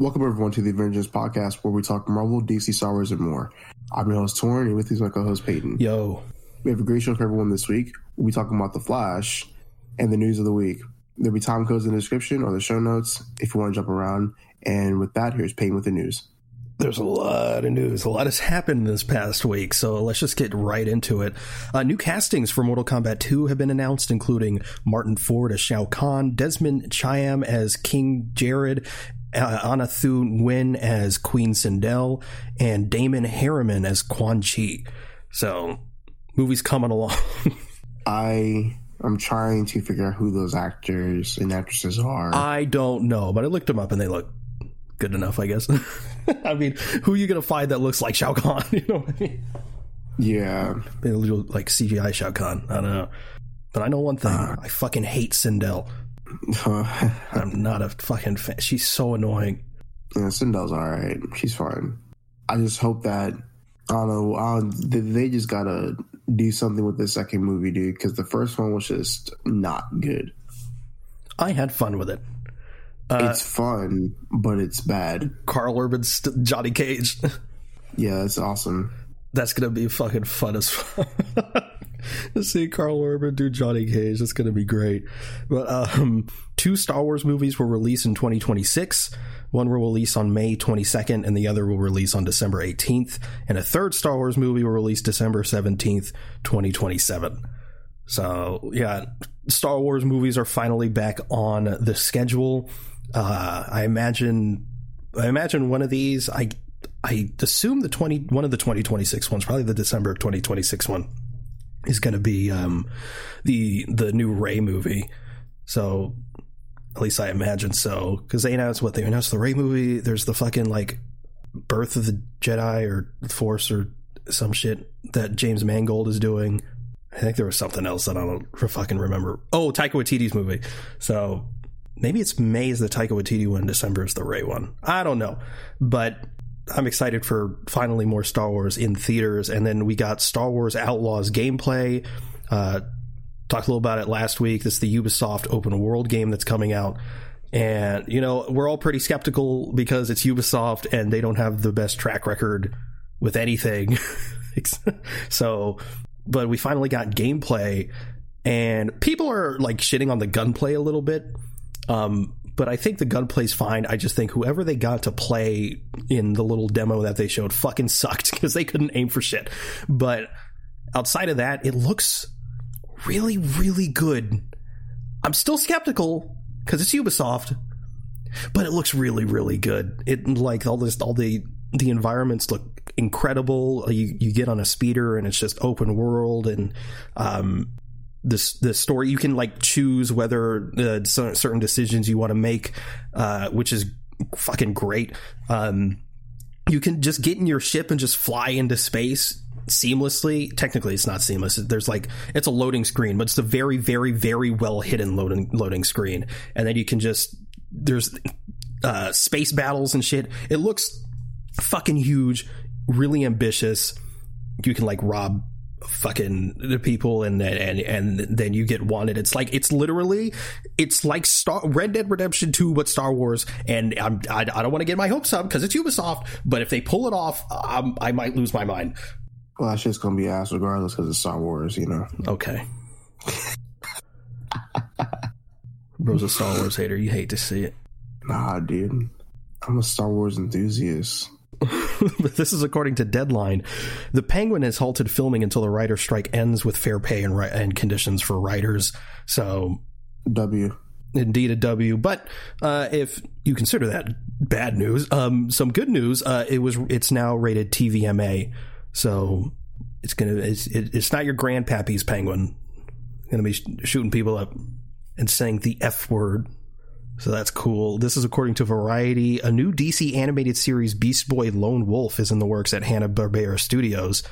Welcome everyone to the Avengenerds podcast where we talk Marvel, DC, Star Wars, and more. I'm your host Tauren, and with me is my co-host Peyton. Yo, we have a great show for everyone this week. We'll be talking about the Flash and the news of the week. There'll be time codes in the description or the show notes if you want to jump around. And with that, here's Peyton with the news. There's a lot of news. A lot has happened this past week, so let's just get right into it. Uh, new castings for Mortal Kombat 2 have been announced, including Martyn Ford as Shao Kahn, Desmond Chiam as King Jerrod, uh, Ana Thu Nguyen as Queen Sindel, and Damon Herriman as Quan Chi. So, movie's coming along. I am trying to figure out who those actors and actresses are. I don't know, but I looked them up and they look good enough, I guess. I mean, who are you going to find that looks like Shao Kahn? You know what I mean? Yeah. A little like CGI Shao Kahn. I don't know. But I know one thing. Uh, I fucking hate Sindel. I'm not a fucking fan. She's so annoying. Yeah, Sindel's alright. She's fine. I just hope that I don't know. I don't, they just gotta do something with the second movie, dude. Because the first one was just not good. I had fun with it. Uh, it's fun, but it's bad. Karl Urban's st- Johnny Cage. yeah, that's awesome. That's gonna be fucking fun as fuck. see Karl Urban do Johnny Cage. That's going to be great. But um, two Star Wars movies will release in 2026. One will release on May 22nd, and the other will release on December 18th. And a third Star Wars movie will release December 17th, 2027. So, yeah, Star Wars movies are finally back on the schedule. Uh, I imagine, I imagine one of these. I, I assume the twenty one of the twenty twenty six ones, probably the December twenty twenty six one, is going to be um, the the new Rey movie. So at least I imagine so because they announced what they announced the Rey movie. There's the fucking like Birth of the Jedi or Force or some shit that James Mangold is doing. I think there was something else that I don't fucking remember. Oh, Taika Waititi's movie. So maybe it's May is the Taika Waititi one, December is the Rey one. I don't know, but I'm excited for finally more Star Wars in theaters. And then we got Star Wars Outlaws gameplay. Uh, talked a little about it last week. This is the Ubisoft open world game that's coming out. And, you know, we're all pretty skeptical because it's Ubisoft and they don't have the best track record with anything. so, but we finally got gameplay and people are like shitting on the gunplay a little bit. Um, but I think the gunplay's fine. I just think whoever they got to play in the little demo that they showed fucking sucked because they couldn't aim for shit. But outside of that, it looks really, really good. I'm still skeptical because it's Ubisoft, but it looks really, really good. It like all this, all the the environments look incredible. You you get on a speeder and it's just open world and um this the story you can like choose whether uh, certain decisions you want to make uh, which is fucking great. Um, you can just get in your ship and just fly into space seamlessly. Technically it's not seamless. There's like it's a loading screen but it's a very very very well hidden loading loading screen. And then you can just there's uh, space battles and shit. It looks fucking huge really ambitious. You can like rob fucking the people and and and then you get wanted it's like it's literally it's like star red dead redemption 2 but star wars. And i'm i, I don't want to get my hopes up because it's ubisoft but if they pull it off I'm, i might lose my mind. Well that shit's gonna be ass regardless because it's star wars you know? Okay. Bro's a star wars hater. You hate to see it. Nah dude. I'm a star wars enthusiast this is according to Deadline. The Penguin has halted filming until the writer strike ends with fair pay and, and conditions for writers. So, W. Indeed, a W. But uh, if you consider that bad news, um, some good news. Uh, it was. It's now rated TVMA, so it's gonna. It's, it's not your grandpappy's penguin. Gonna be sh- shooting people up and saying the F word so that's cool. This is according to Variety. A new DC animated series, Beast Boy Lone Wolf, is in the works at Hanna Barbera Studios.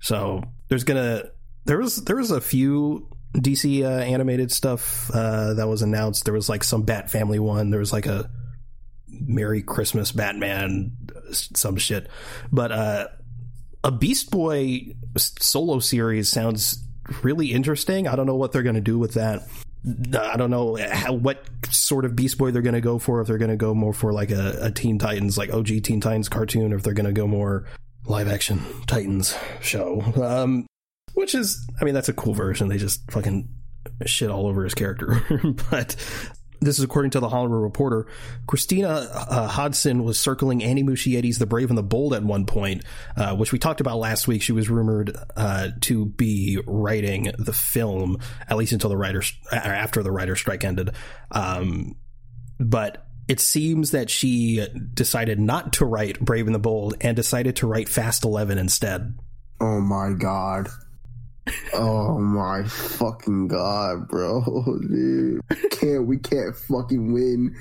So there's gonna there was there was a few DC uh, animated stuff uh, that was announced. There was like some Bat Family one. There was like a Merry Christmas Batman, some shit. But uh, a Beast Boy solo series sounds really interesting. I don't know what they're going to do with that I don't know how, what sort of Beast Boy they're going to go for. If they're going to go more for like a, a Teen Titans, like OG Teen Titans cartoon, or if they're going to go more live action Titans show. Um, which is, I mean, that's a cool version. They just fucking shit all over his character. but this is according to the Hollywood Reporter. Christina uh, Hodson was circling Andy Muschietti's The Brave and the Bold at one point, uh, which we talked about last week. She was rumored uh, to be writing the film, at least until the writers after the writer strike ended. Um, but it seems that she decided not to write Brave and the Bold and decided to write Fast Eleven instead. Oh my god oh my fucking god, bro, dude! Can't we can't fucking win,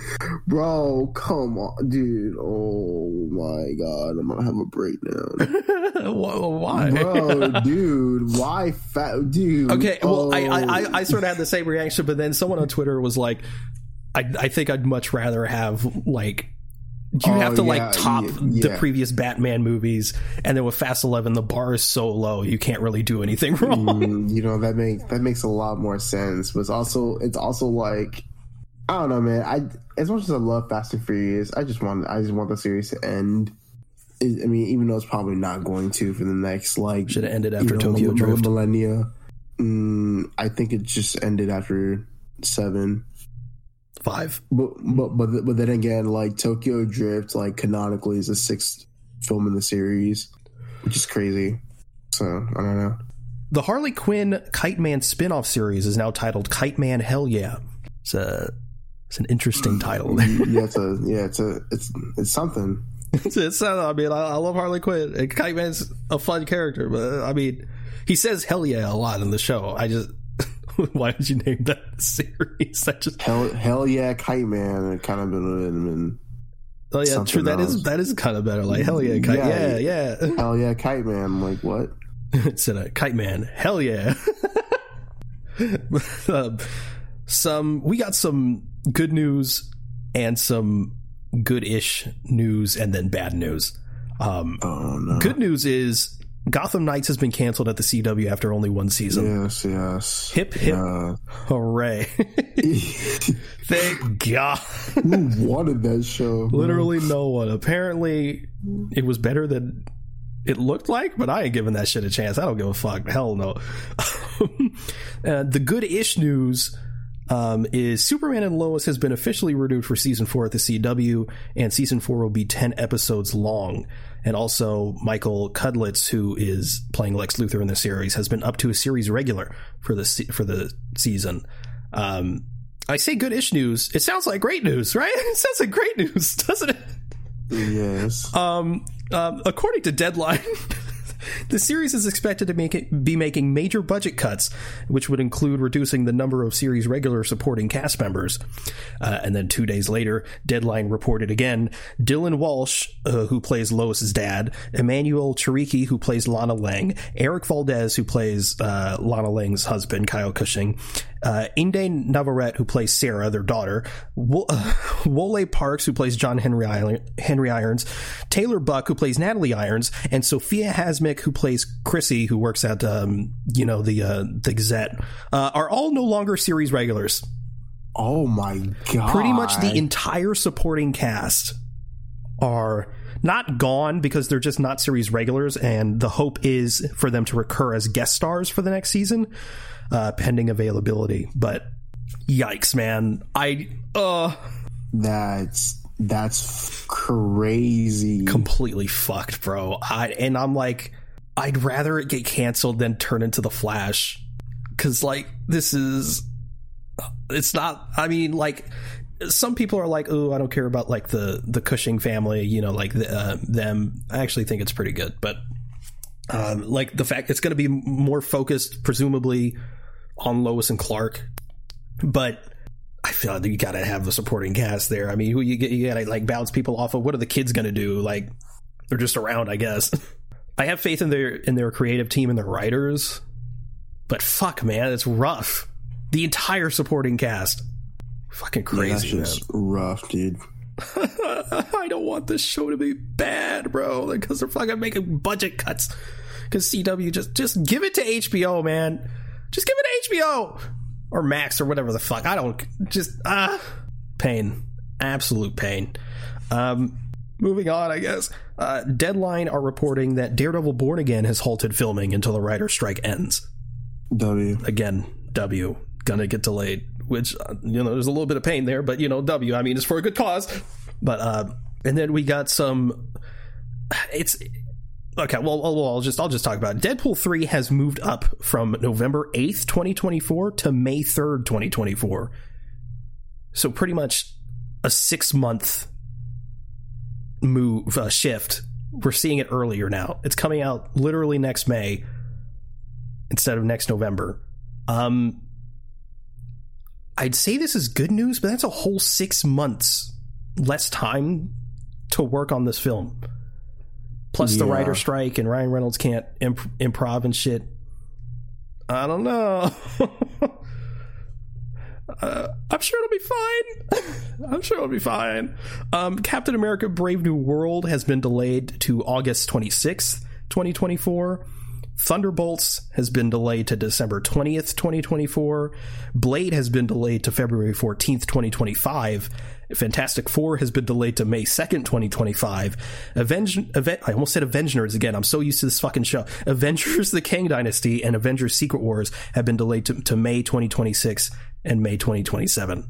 bro? Come on, dude! Oh my god, I'm gonna have a breakdown. why, bro, dude? Why, fat dude? Okay, well, oh. I, I I oh. sort of had the same reaction, but then someone on Twitter was like, I I think I'd much rather have like you oh, have to yeah, like top yeah. the previous Batman movies, and then with Fast Eleven, the bar is so low you can't really do anything wrong. Mm, you know that makes that makes a lot more sense. But it's also it's also like I don't know, man. I as much as I love Fast and Furious, I just want I just want the series to end. I mean, even though it's probably not going to for the next like should have ended after you know, Tokyo Drift millennia. Mm, I think it just ended after seven five. But but but but then again, like Tokyo Drift, like canonically is the sixth film in the series, which is crazy. So I don't know. The Harley Quinn Kite Man spin-off series is now titled Kite Man Hell Yeah. It's a it's an interesting title. yeah, it's a yeah, it's a it's it's something. it's, it's I mean, I, I love Harley Quinn. And Kite Man's a fun character, but I mean, he says hell yeah a lot in the show. I just Why did you name that series? That just hell, hell yeah, Kite Man. It kind of been, Oh yeah, true. That else. is that is kind of better. Like hell yeah, kite, yeah, yeah, yeah. Hell yeah, Kite Man. Like what? Instead a Kite Man, hell yeah. um, some we got some good news and some good-ish news, and then bad news. Um, oh, no. Good news is Gotham Knights has been canceled at the CW after only one season. Yes, yes. Hip hip, yeah. hooray! Thank God. Who wanted that show? Literally no one. Apparently, it was better than it looked like, but I ain't giving that shit a chance. I don't give a fuck. Hell no. uh, the good-ish news um, is Superman and Lois has been officially renewed for season four at the CW, and season four will be 10 episodes long. And also, Michael Cudlitz, who is playing Lex Luthor in the series, has been up to a series regular for the se- for the season. Um, I say good-ish news. It sounds like great news, right? It sounds like great news, doesn't it? Yes. Um, um according to Deadline. the series is expected to make it, be making major budget cuts, which would include reducing the number of series regular supporting cast members. Uh, and then two days later, Deadline reported again Dylan Walsh, uh, who plays Lois's dad, Emmanuelle Chriqui, who plays Lana Lang, Erik Valdez, who plays uh, Lana Lang's husband, Kyle Cushing, uh, Inde Navarrete, who plays Sarah, their daughter, Wo- uh, Wole Parks, who plays John Henry, Henry Irons, Taylor Buck, who plays Natalie Irons, and Sofia Hasmik, who plays Chrissy, who works at um, you know the uh, the Gazette, uh, are all no longer series regulars. Oh my god! Pretty much the entire supporting cast are not gone because they're just not series regulars, and the hope is for them to recur as guest stars for the next season uh, pending availability. But yikes, man! I uh, that's that's crazy, completely fucked, bro. I and I'm like, I'd rather it get canceled than turn into the Flash, because like this is, it's not. I mean, like some people are like, "Oh, I don't care about like the the Cushing family," you know, like the, uh, them. I actually think it's pretty good, but um, like the fact it's going to be more focused, presumably, on Lois and Clark, but I feel like you got to have the supporting cast there. I mean, who you get, you got to like bounce people off of. What are the kids to do? Like, they're just around, I guess. I have faith in their in their creative team and their writers, but fuck, man, it's rough. The entire supporting cast, fucking crazy. Yeah, that's just rough, dude. I don't want this show to be bad, bro, because they're fucking making budget cuts. Because CW just just give it to HBO, man. Just give it HBO. or Max or whatever the fuck. I don't just ah pain, absolute pain. Um, moving on, I guess. Uh, Deadline are reporting that Daredevil Born Again has halted filming until the writer strike ends. W again. W gonna get delayed, which uh, you know there's a little bit of pain there, but you know W. I mean it's for a good cause. But uh, and then we got some. It's okay. Well, well, I'll just I'll just talk about it. Deadpool three has moved up from November eighth, twenty twenty four, to May third, twenty twenty four. So pretty much a six month move uh, shift. We're seeing it earlier now. It's coming out literally next May instead of next November. Um, I'd say this is good news, but that's a whole six months less time to work on this film. Plus yeah. the writer strike and Ryan Reynolds can't imp- improv and shit. I don't know. uh, I'm sure it'll be fine. I'm sure it'll be fine. Um, Captain America: Brave New World has been delayed to August 26th, 2024. Thunderbolts has been delayed to December 20th, 2024. Blade has been delayed to February 14th, 2025. Fantastic Four has been delayed to May 2nd, 2025. Avenge, Aven- I almost said Avengers again. I'm so used to this fucking show. Avengers The Kang Dynasty and Avengers Secret Wars have been delayed to, to May 2026 and May 2027.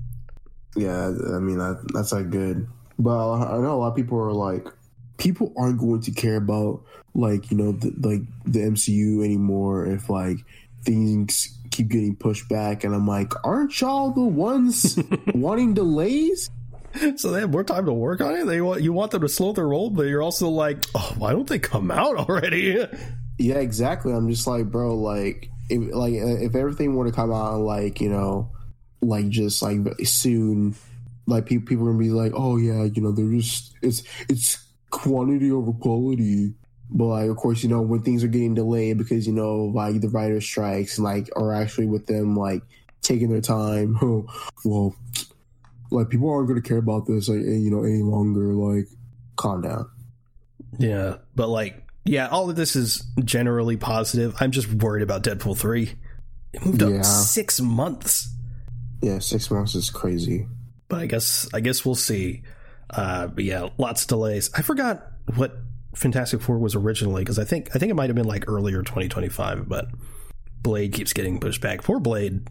Yeah, I mean, that, that's not good. But I know a lot of people are like, people aren't going to care about like you know the, like the MCU anymore if like things keep getting pushed back and I'm like aren't y'all the ones wanting delays? So they have more time to work on it? They want you want them to slow their roll but you're also like oh why don't they come out already? Yeah exactly. I'm just like bro like if like uh, if everything were to come out like you know like just like soon like people people are gonna be like oh yeah you know they're just it's it's quantity over quality. But like, of course, you know when things are getting delayed because you know like the writer strikes, like are actually with them like taking their time. well, like people aren't going to care about this, like you know, any longer. Like, calm down. Yeah, but like, yeah, all of this is generally positive. I'm just worried about Deadpool three. It moved yeah. up six months. Yeah, six months is crazy. But I guess I guess we'll see. Uh, yeah, lots of delays. I forgot what Fantastic Four was originally because I think I think it might have been like earlier 2025, but Blade keeps getting pushed back. Poor Blade.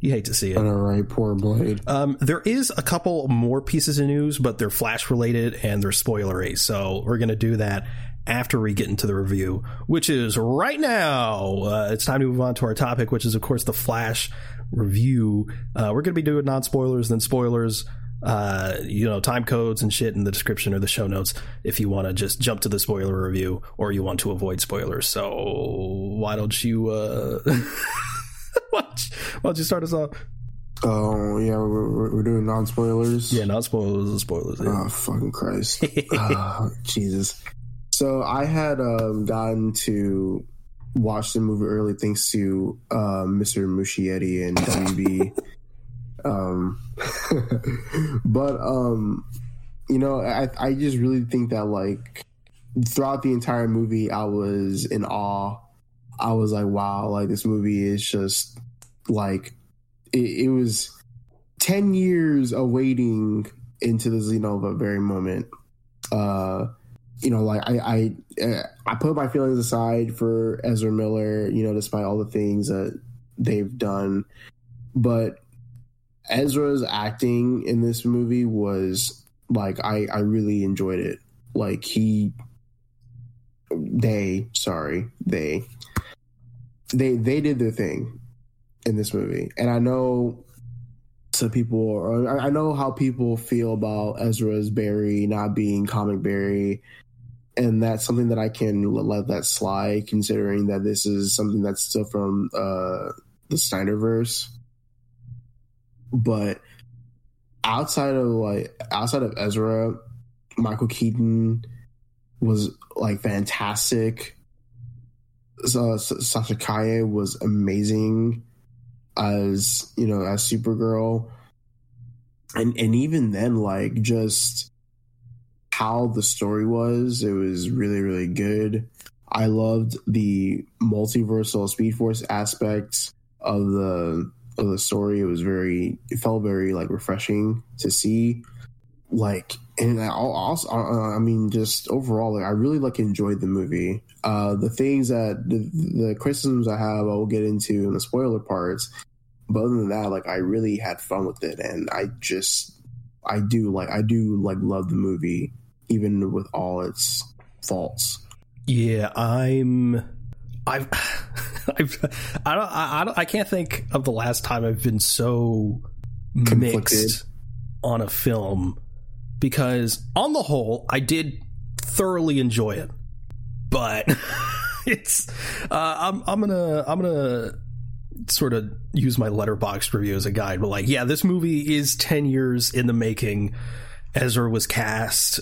You hate to see it. All right, poor Blade. Um, there is a couple more pieces of news, but they're Flash related and they're spoilery. So we're going to do that after we get into the review, which is right now. Uh, it's time to move on to our topic, which is, of course, the Flash review. Uh, we're going to be doing non spoilers, then spoilers uh, you know, time codes and shit in the description or the show notes if you want to just jump to the spoiler review or you want to avoid spoilers. So why don't you, uh, watch why, don't you, start us off? Oh yeah, we're, we're doing non spoilers. Yeah, non spoilers and spoilers. Yeah. Oh fucking Christ, oh, Jesus. So I had um, gotten to watch the movie early thanks to uh, Mr. Muschietti and WB. Um, but um, you know, I I just really think that like throughout the entire movie, I was in awe. I was like, wow, like this movie is just like it, it was ten years into this, you know, the very moment. Uh, you know, like I, I, I put my feelings aside for Ezra Miller, you know, despite all the things that they've done, but Ezra's acting in this movie was like I I really enjoyed it. Like he they sorry, they they they did their thing in this movie. And I know some people I know how people feel about Ezra's Barry not being comic Barry and that's something that I can let that slide considering that this is something that's still from uh the Snyderverse but outside of like outside of Ezra, Michael Keaton was like fantastic. Uh, Sasha Calle was amazing as you know as Supergirl, and and even then, like just how the story was, it was really really good. I loved the multiversal Speed Force aspects of the of the story. It was very, it felt very like refreshing to see. Like, and I also, uh, I mean, just overall, like I really like enjoyed the movie. Uh, the things that the, the criticisms I have, I will get into in the spoiler parts. But other than that, like I really had fun with it, and I just, I do like, I do like love the movie, even with all its faults. Yeah, I'm. I've, I've, I don't, I don't, I can't think of the last time I've been so Conflicted. mixed on a film because on the whole, I did thoroughly enjoy it, but it's, uh, I'm, I'm gonna, I'm gonna sort of use my Letterboxd review as a guide, but like, yeah, this movie is 10 years in the making. Ezra was cast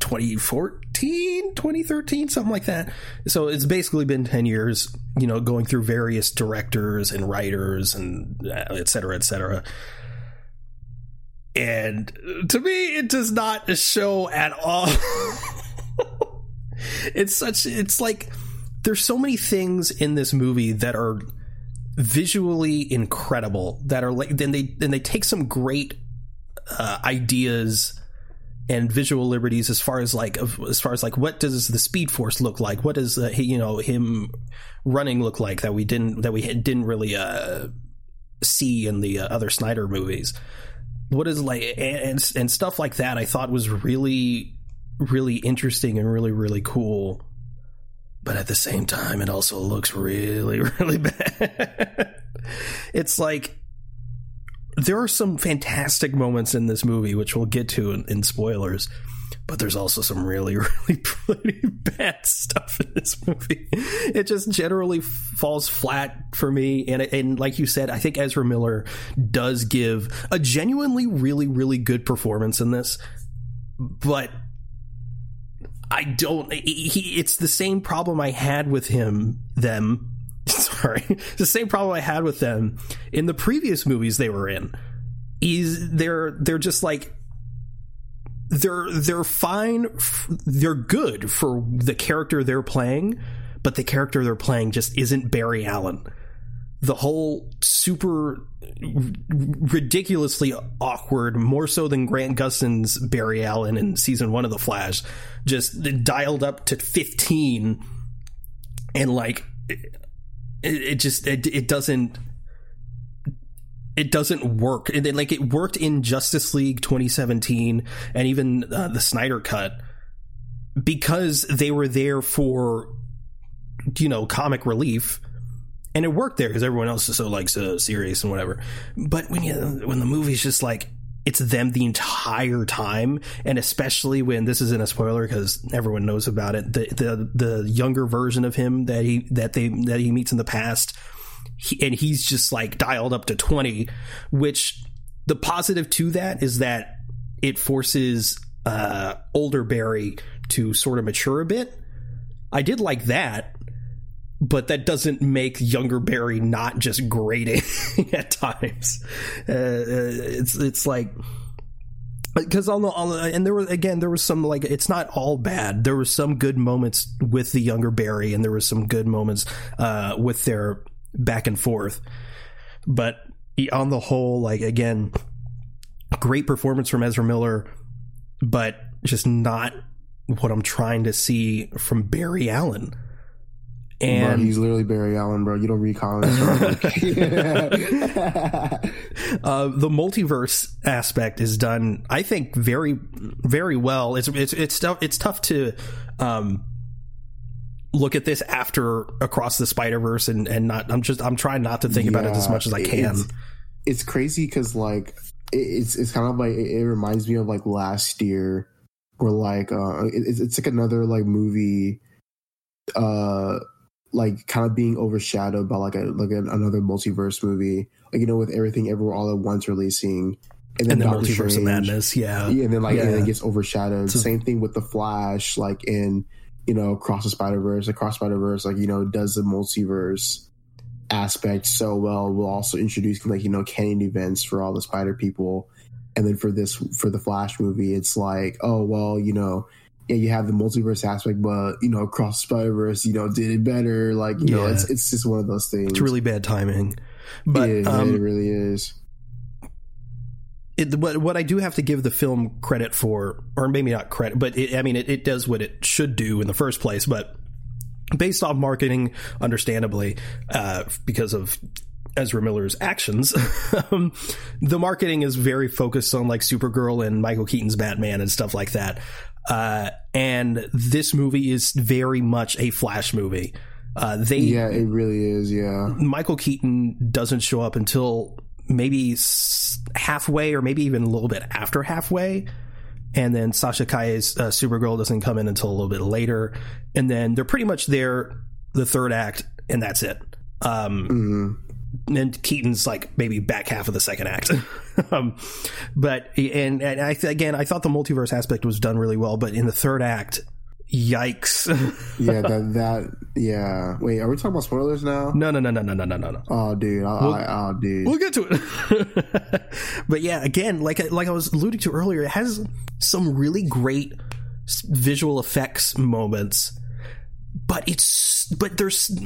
2014 2013 something like that. So it's basically been 10 years you know going through various directors and writers and uh, et cetera et cetera. And to me it does not show at all. It's such it's like there's so many things in this movie that are visually incredible that are like then they then they take some great uh, ideas and visual liberties as far as like as far as like what does the speed force look like? What does uh, you know him running look like that we didn't that we didn't really uh, see in the uh, other Snyder movies? What is like and and stuff like that I thought was really really interesting and really really cool but at the same time it also looks really really bad. It's like there are some fantastic moments in this movie, which we'll get to in, in spoilers. But there's also some really, really pretty bad stuff in this movie. It just generally falls flat for me. And, and like you said, I think Ezra Miller does give a genuinely really, really good performance in this. But I don't. He, it's the same problem I had with him, them, sorry, the same problem I had with them in the previous movies they were in. Is they're they're just like they're they're fine, they're good for the character they're playing, but the character they're playing just isn't Barry Allen. The whole super ridiculously awkward, more so than Grant Gustin's Barry Allen in season one of The Flash, just dialed up to fifteen, and like it, it just it, it doesn't it doesn't work. It, like it worked in Justice League 2017 and even uh, the Snyder cut because they were there for you know comic relief and it worked there because everyone else is so like so serious and whatever. But when you when the movie's just like it's them the entire time, and especially when this isn't a spoiler because everyone knows about it. The the the younger version of him that he that they that he meets in the past, he, and he's just like dialed up to twenty. Which the positive to that is that it forces uh, older Barry to sort of mature a bit. I did like that, but that doesn't make younger Barry not just grating at times. Uh, it's it's like because on the, on the and there was again there was some like it's not all bad. There was some good moments with the younger Barry, and there was some good moments uh, with their back and forth. But on the whole, like again, great performance from Ezra Miller, but just not what I'm trying to see from Barry Allen. And bro, he's literally Barry Allen, bro. You don't read comics. uh, the multiverse aspect is done, I think, very, very well. It's it's it's tough. It's tough to um, look at this after across the Spider Verse and and not. I'm just I'm trying not to think yeah, about it as much as I can. It's, it's crazy because like it's it's kind of like it, reminds me of like last year where like uh it's, it's like another like movie uh like kind of being overshadowed by like a like a, another multiverse movie, like you know, with everything everywhere all at once releasing, and then, and then Doctor multiverse Strange, of madness, yeah, yeah, and then like yeah. and it gets overshadowed. So, Same thing with the Flash, like in you know Across the Spider Verse, Across Spider Verse, like you know does the multiverse aspect so well. We'll also introduce like you know canon events for all the Spider people, and then for this for the Flash movie, it's like oh well you know yeah, you have the multiverse aspect, but you know, Cross Spider Verse, you know, did it better. Like, you yeah. know, it's it's just one of those things. It's really bad timing. But yeah, um, it really is. it, what what I do have to give the film credit for, or maybe not credit, but it, I mean it, it does what it should do in the first place. But based off marketing, understandably, uh, because of Ezra Miller's actions, um, the marketing is very focused on like Supergirl and Michael Keaton's Batman and stuff like that. Uh, and this movie is very much a Flash movie. Uh, they Yeah, it really is. Yeah. Michael Keaton doesn't show up until maybe halfway or maybe even a little bit after halfway. And then Sasha Calle's uh, Supergirl doesn't come in until a little bit later. And then they're pretty much there the third act, and that's it. Um, hmm and Keaton's like maybe back half of the second act. um, but and and I, again, I thought the multiverse aspect was done really well, but in the third act, yikes. yeah, that, that yeah. Wait, are we talking about spoilers now? No, no, no, no, no, no, no, no. Oh, dude, I, we'll, I, oh, dude. We'll get to it. but yeah, again, like like I was alluding to earlier, it has some really great visual effects moments but it's but there's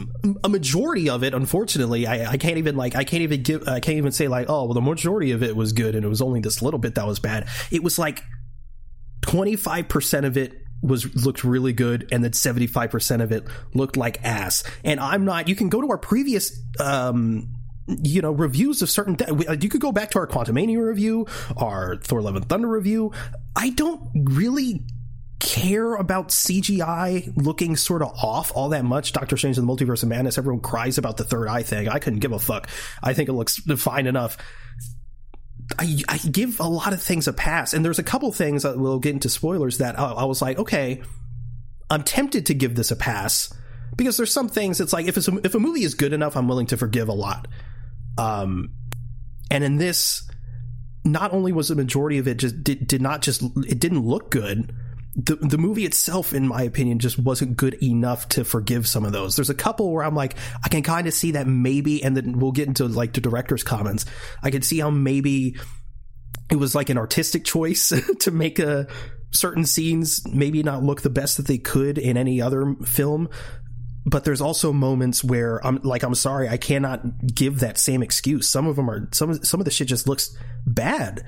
a majority of it. Unfortunately, I, I can't even like I can't even give I can't even say like oh well the majority of it was good and it was only this little bit that was bad. It was like twenty five percent of it was looked really good and then 75% of it looked like ass and i'm not you can go to our previous um you know reviews of certain th- you could go back to our quantumania review our thor love and thunder review i don't really care about cgi looking sort of off all that much doctor strange and the multiverse of madness everyone cries about the third eye thing i couldn't give a fuck i think it looks fine enough I, I give a lot of things a pass, and there's a couple things that we'll get into spoilers that I, I was like, okay, I'm tempted to give this a pass because there's some things it's like if it's a, if a movie is good enough, I'm willing to forgive a lot. Um, and in this, not only was the majority of it just did, did not just it didn't look good. The the movie itself, in my opinion, just wasn't good enough to forgive some of those. There's a couple where I'm like, I can kind of see that maybe, and then we'll get into like the director's comments. I can see how maybe it was like an artistic choice to make a certain scenes maybe not look the best that they could in any other film but there's also moments where I'm like I'm sorry I cannot give that same excuse some of them are some some of the shit just looks bad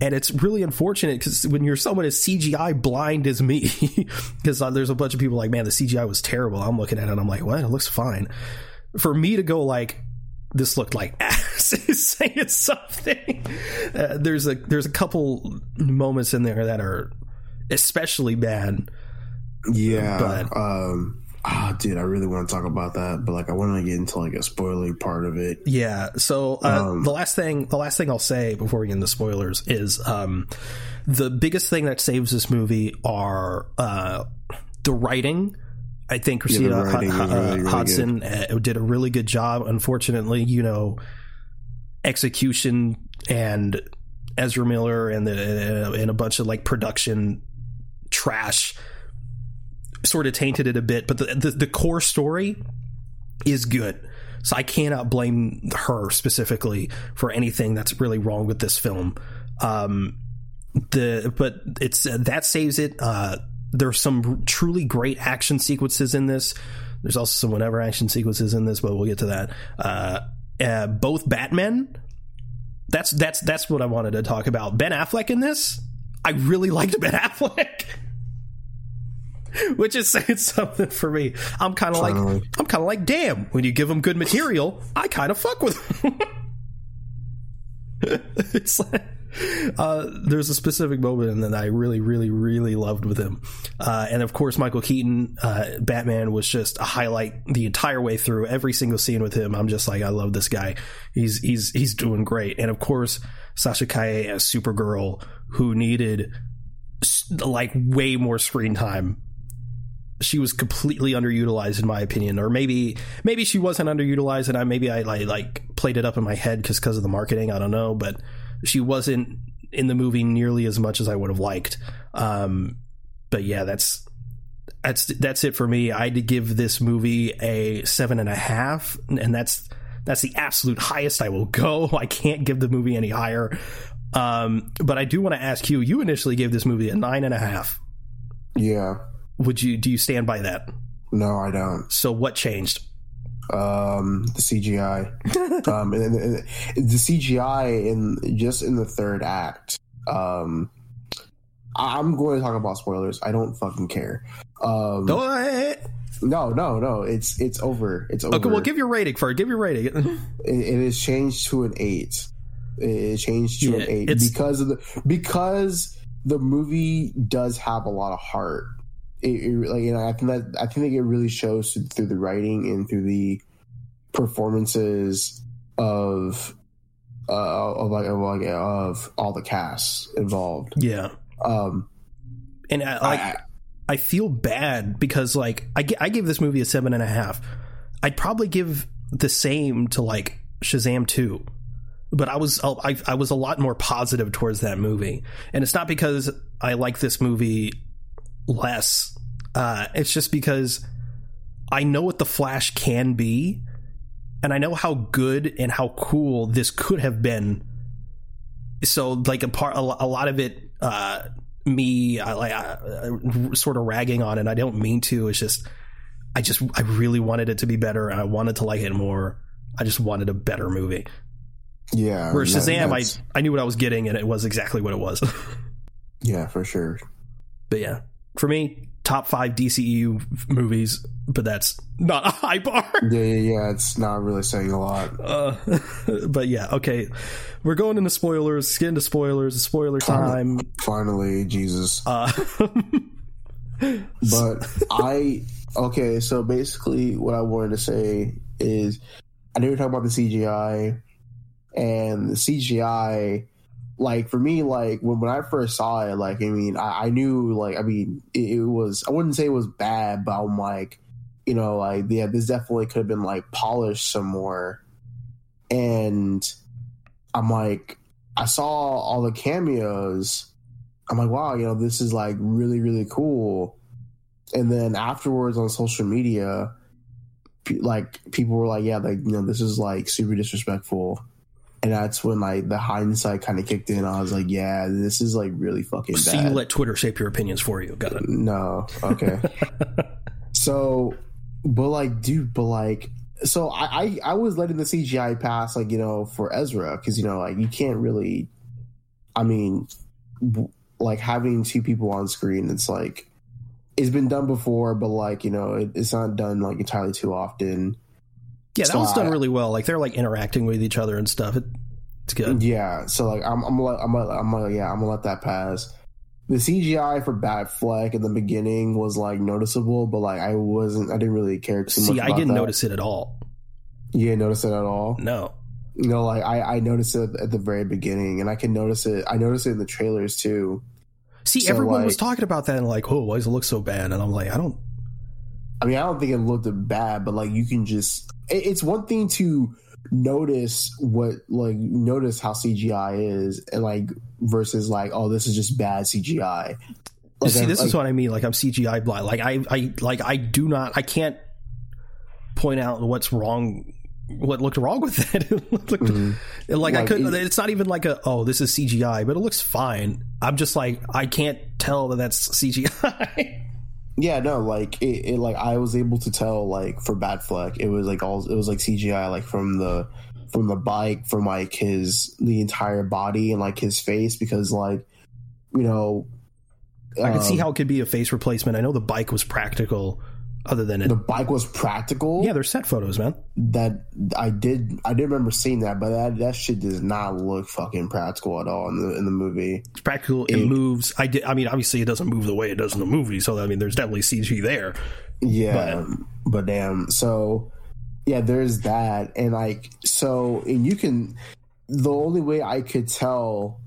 and it's really unfortunate because when you're someone as CGI blind as me, because uh, there's a bunch of people like, man, the CGI was terrible. I'm looking at it, and I'm like, what? It looks fine. For me to go like, this looked like ass is saying something. Uh, there's a there's a couple moments in there that are especially bad. Yeah. But- um. Ah, dude, I really want to talk about that, but like, I want to get into like a spoiler part of it. Yeah. So uh, Um, the last thing, the last thing I'll say before we get into spoilers is um, the biggest thing that saves this movie are uh, the writing. I think Yeah, Christina is H- really, uh, really Hodson uh, did a really good job. Unfortunately, you know, execution and Ezra Miller and the and a bunch of like production trash sort of tainted it a bit. But the the, the core story is good. So I cannot blame her specifically for anything that's really wrong with this film. Um, the but it's uh, that saves it. Uh, there's some truly great action sequences in this. There's also some whatever action sequences in this, but we'll get to that. Uh, uh, both Batmen. That's that's that's what I wanted to talk about. Ben Affleck in this. I really liked Ben Affleck. Which is saying something for me. I'm kind of like I'm kind of like, damn. When you give them good material, I kind of fuck with them. it's like, uh, there's a specific moment that I really, really, really loved with him, uh, and of course, Michael Keaton, uh, Batman was just a highlight the entire way through. Every single scene with him, I'm just like, I love this guy. He's he's he's doing great, and of course, Sasha Calle as Supergirl, who needed like way more screen time she was completely underutilized in my opinion or maybe maybe she wasn't underutilized and I maybe I like, like played it up in my head cuz cuz of the marketing I don't know but she wasn't in the movie nearly as much as I would have liked. Um but yeah that's that's that's it for me. I had to give this movie a seven and a half and that's that's the absolute highest I will go. I can't give the movie any higher. Um but I do want to ask you you initially gave this movie a nine and a half. Yeah. Would you do you stand by that No, I don't. so what changed? Um, the CGI, um, and, and, and the CGI in just in the third act. Um, I'm going to talk about spoilers. I don't fucking care. Um, Go no, no, no. It's it's over. It's over. Okay, well, give your rating for it. Give your rating. it, it is changed to an eight. It, it changed to Yeah, an eight because of the because the movie does have a lot of heart. It, it, like you know, I think that I think it really shows through the writing and through the performances of uh, of like of, like of all the casts involved. yeah, Um, and I, like I- I feel bad because like I, I gave this movie a seven and a half. I'd probably give the same to like Shazam two, but I was I, I was a lot more positive towards that movie, and it's not because I like this movie less. Uh, it's just because I know what the Flash can be, and I know how good and how cool this could have been. So like a part a, lot of it. Uh, me I, I, I, sort of ragging on it. I don't mean to. It's just I just I really wanted it to be better, and I wanted to like it more. I just wanted a better movie. yeah, Whereas that- Shazam, I I knew what I was getting, and it was exactly what it was. yeah, for sure. but yeah, for me, top five DCEU movies, but that's not a high bar. Yeah, yeah, yeah. It's not really saying a lot. Uh, but yeah, okay, we're going into spoilers. Let's get into spoilers. Spoiler time. Finally, Jesus. Uh, But I okay, so basically what I wanted to say is I know you're talking about the CGI and the CGI like for me like when, when I first saw it like I mean I, I knew like I mean it, it was I wouldn't say it was bad but I'm like you know like yeah this definitely could have been like polished some more and I'm like I saw all the cameos I'm like, wow, you know, this is like really, really cool. And then afterwards on social media, like people were like, yeah, like, you know, this is like super disrespectful. And that's when like the hindsight kind of kicked in. I was like, yeah, this is like really fucking so bad. you let Twitter shape your opinions for you. Got it. No. Okay. so, but like, dude, but like, so I, I, I was letting the CGI pass, like, you know, for Ezra, because, you know, like, you can't really, I mean, like having two people on screen, it's like, it's been done before, but like, you know, it, it's not done like entirely too often. Yeah, that So was done I- really well. Like they're like interacting with each other and stuff. It, it's good. Yeah. So, like, I'm, I'm, gonna let- I'm, gonna- I'm, gonna- yeah, I'm gonna let that pass. The CGI for Batfleck in the beginning was like noticeable, but like I wasn't, I didn't really care too much. See, I didn't that. notice it at all. You didn't notice it at all. No. You know, like I, I noticed it at the very beginning, and I can notice it. I noticed it in the trailers too. See, So, everyone was talking about that and like, oh, why does it look so bad? And I'm like, I don't. I mean, I don't think it looked bad, but like you can just. It, it's one thing to notice what like notice how CGI is, and like versus like, oh, this is just bad CGI. Like, see, this like, is what I mean. Like I'm CGI blind. Like I, I, like I do not. I can't point out what's wrong. What looked wrong with it? It looked- Mhm. Like, I couldn't. it- it's not even like a oh, this is CGI, but it looks fine. I'm just like I can't tell that that's CGI. Yeah, no, like it, it. Like I was able to tell, like for Batfleck, it was like all. It was like CGI, like from the from the bike, from like his the entire body and like his face, because like you know, I could see um, how it could be a face replacement. I know the bike was practical, other than it. the bike was practical. yeah, they're set photos, man. that I did. I did remember seeing that, but that that shit does not look fucking practical at all in the in the movie. It's practical. It It- moves. I did. I mean, obviously, it doesn't move the way it does in the movie. So I mean, there's definitely CG there. Yeah, but damn. So yeah, there's that, and like so, and you can. The only way I could tell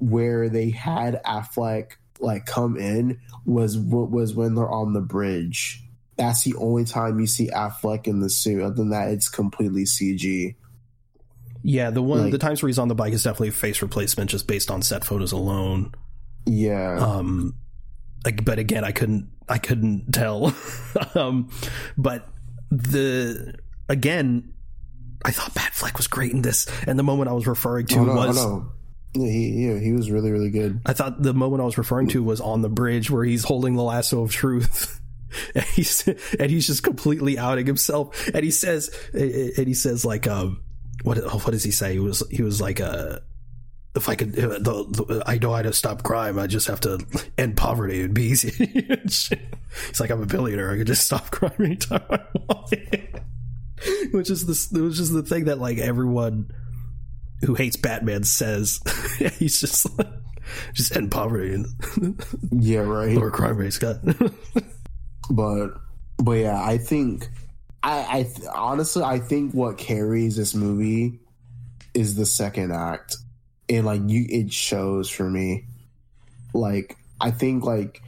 where they had Affleck like come in was what was when they're on the bridge. That's the only time you see Affleck in the suit. Other than that, it's completely CG. Yeah, the one Like- the times where he's on the bike is definitely a face replacement, just based on set photos alone. Yeah, Um, like, but again, I couldn't. I couldn't tell. um, but the again, I thought Batfleck was great in this, and the moment I was referring to oh, no, was. oh, no. Yeah, he, yeah, he was really really good. I thought the moment I was referring to was on the bridge where he's holding the lasso of truth and he's and he's just completely outing himself. And he says, and he says like, um, what what does he say? He was he was like, uh, if I could, uh, the, the, I know how to stop crime. I just have to end poverty. It'd be easy. He's like, I'm a billionaire. I could just stop crime anytime I want. which is the which is the thing that like everyone who hates Batman says. He's just like, just end poverty and yeah, right. lower crime rates. God. But but yeah, I think I, I th- honestly I think what carries this movie is the second act, and like you, it shows for me. Like I think like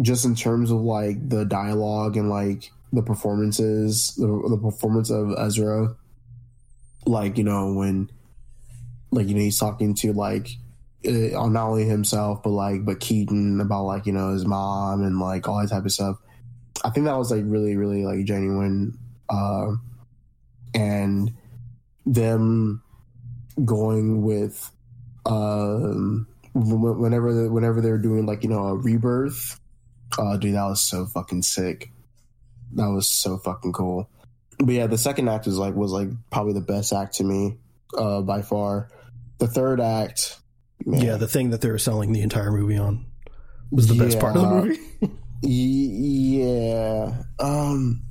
just in terms of like the dialogue and like the performances, the, the performance of Ezra, like you know when, like you know he's talking to like uh, not only himself but like but Keaton about like you know his mom and like all that type of stuff. I think that was like really really like genuine, uh, and them going with um whenever whenever they're doing like you know a rebirth. Oh, dude, that was so fucking sick. That was so fucking cool. But yeah, the second act was like was like probably the best act to me, uh, by far. The third act, man. yeah, the thing that they were selling the entire movie on was the yeah, best part of the movie. yeah, um,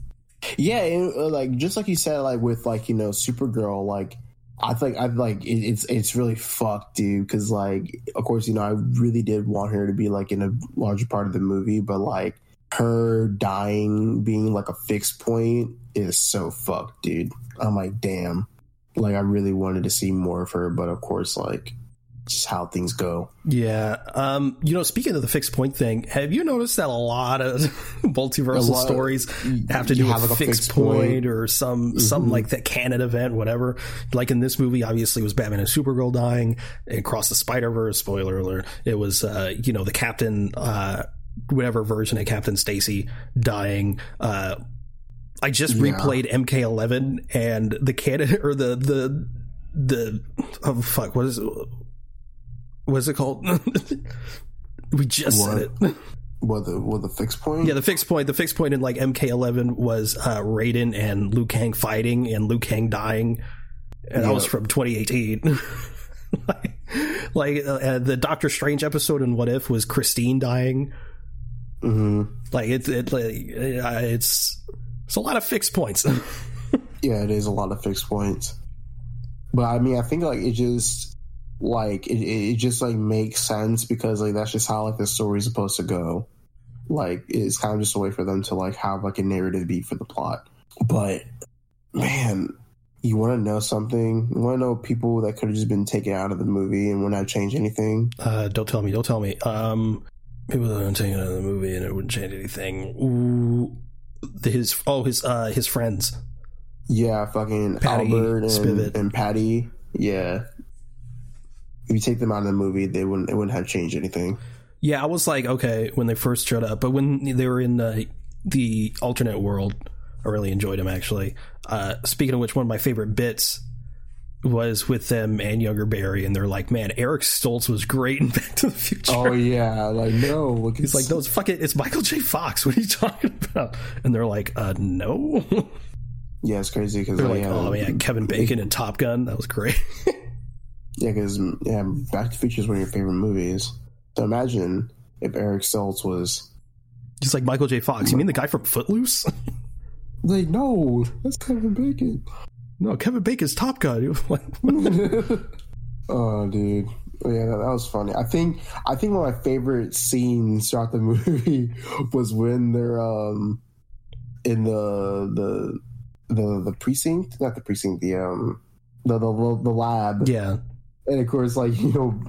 yeah, and, uh, like just like you said, like with like you know Supergirl, like I think I like it, it's it's really fucked, dude. Because like, of course, you know, I really did want her to be like in a larger part of the movie, but like her dying being like a fixed point is so fucked, dude. I'm like, damn. Like, I really wanted to see more of her, but of course, like, just how things go. Yeah. Um, you know, speaking of the fixed point thing, have you noticed that a lot of multiversal lot stories have to do with like a fixed, point, point, or some mm-hmm. some like that canon event, whatever. Like in this movie, obviously, it was Batman and Supergirl dying across the Spider Verse. Spoiler alert! It was uh, you know the Captain. Uh, whatever version of Captain Stacy dying. Uh, I just yeah. replayed MK11 and the canon or the the the oh fuck what is it? What is it called? we just what? said it. What the what the fixed point? Yeah, the fixed point. The fixed point in like MK11 was uh, Raiden and Liu Kang fighting and Liu Kang dying, and that was from 2018. like, like uh, the Doctor Strange episode in What If was Christine dying. Mm-hmm. Like it's it, it's it's a lot of fixed points. yeah, it is a lot of fixed points. But I mean, I think like it just like it, it just like makes sense because like that's just how like the story's supposed to go. Like it's kind of just a way for them to like have like a narrative beat for the plot. But man, you want to know something? You want to know people that could have just been taken out of the movie and would not change anything? Uh, don't tell me. Don't tell me. Um, people that don't take out of the movie and it wouldn't change anything. Ooh, his oh his uh his friends. Yeah, fucking Patty, Albert and, and Patty. Yeah, if you take them out of the movie, they wouldn't it wouldn't have changed anything. Yeah, I was like, okay, when they first showed up, but when they were in the the alternate world, I really enjoyed them actually. Uh, speaking of which, one of my favorite bits was with them and Younger Barry, and they're like, "Man, Eric Stoltz was great in Back to the Future." Oh yeah, like no, look, he's like, "No, it's fucking, it's Michael J. Fox. What are you talking about?" And they're like, "Uh, no." Yeah, it's crazy because they're like, "Oh man, Kevin Bacon and Top Gun, that was great." Yeah, because yeah, Back to the Future is one of your favorite movies. So imagine if Eric Stoltz was just like Michael J. Fox. You mean the guy from Footloose? like, no, that's Kevin Bacon. No, Kevin Bacon's Top Gun. oh, dude. Yeah, that, that, was funny. I think I think one of my favorite scenes throughout the movie was when they're um in the the the the precinct, not the precinct, the um the the, the lab. Yeah. And of course, like you know,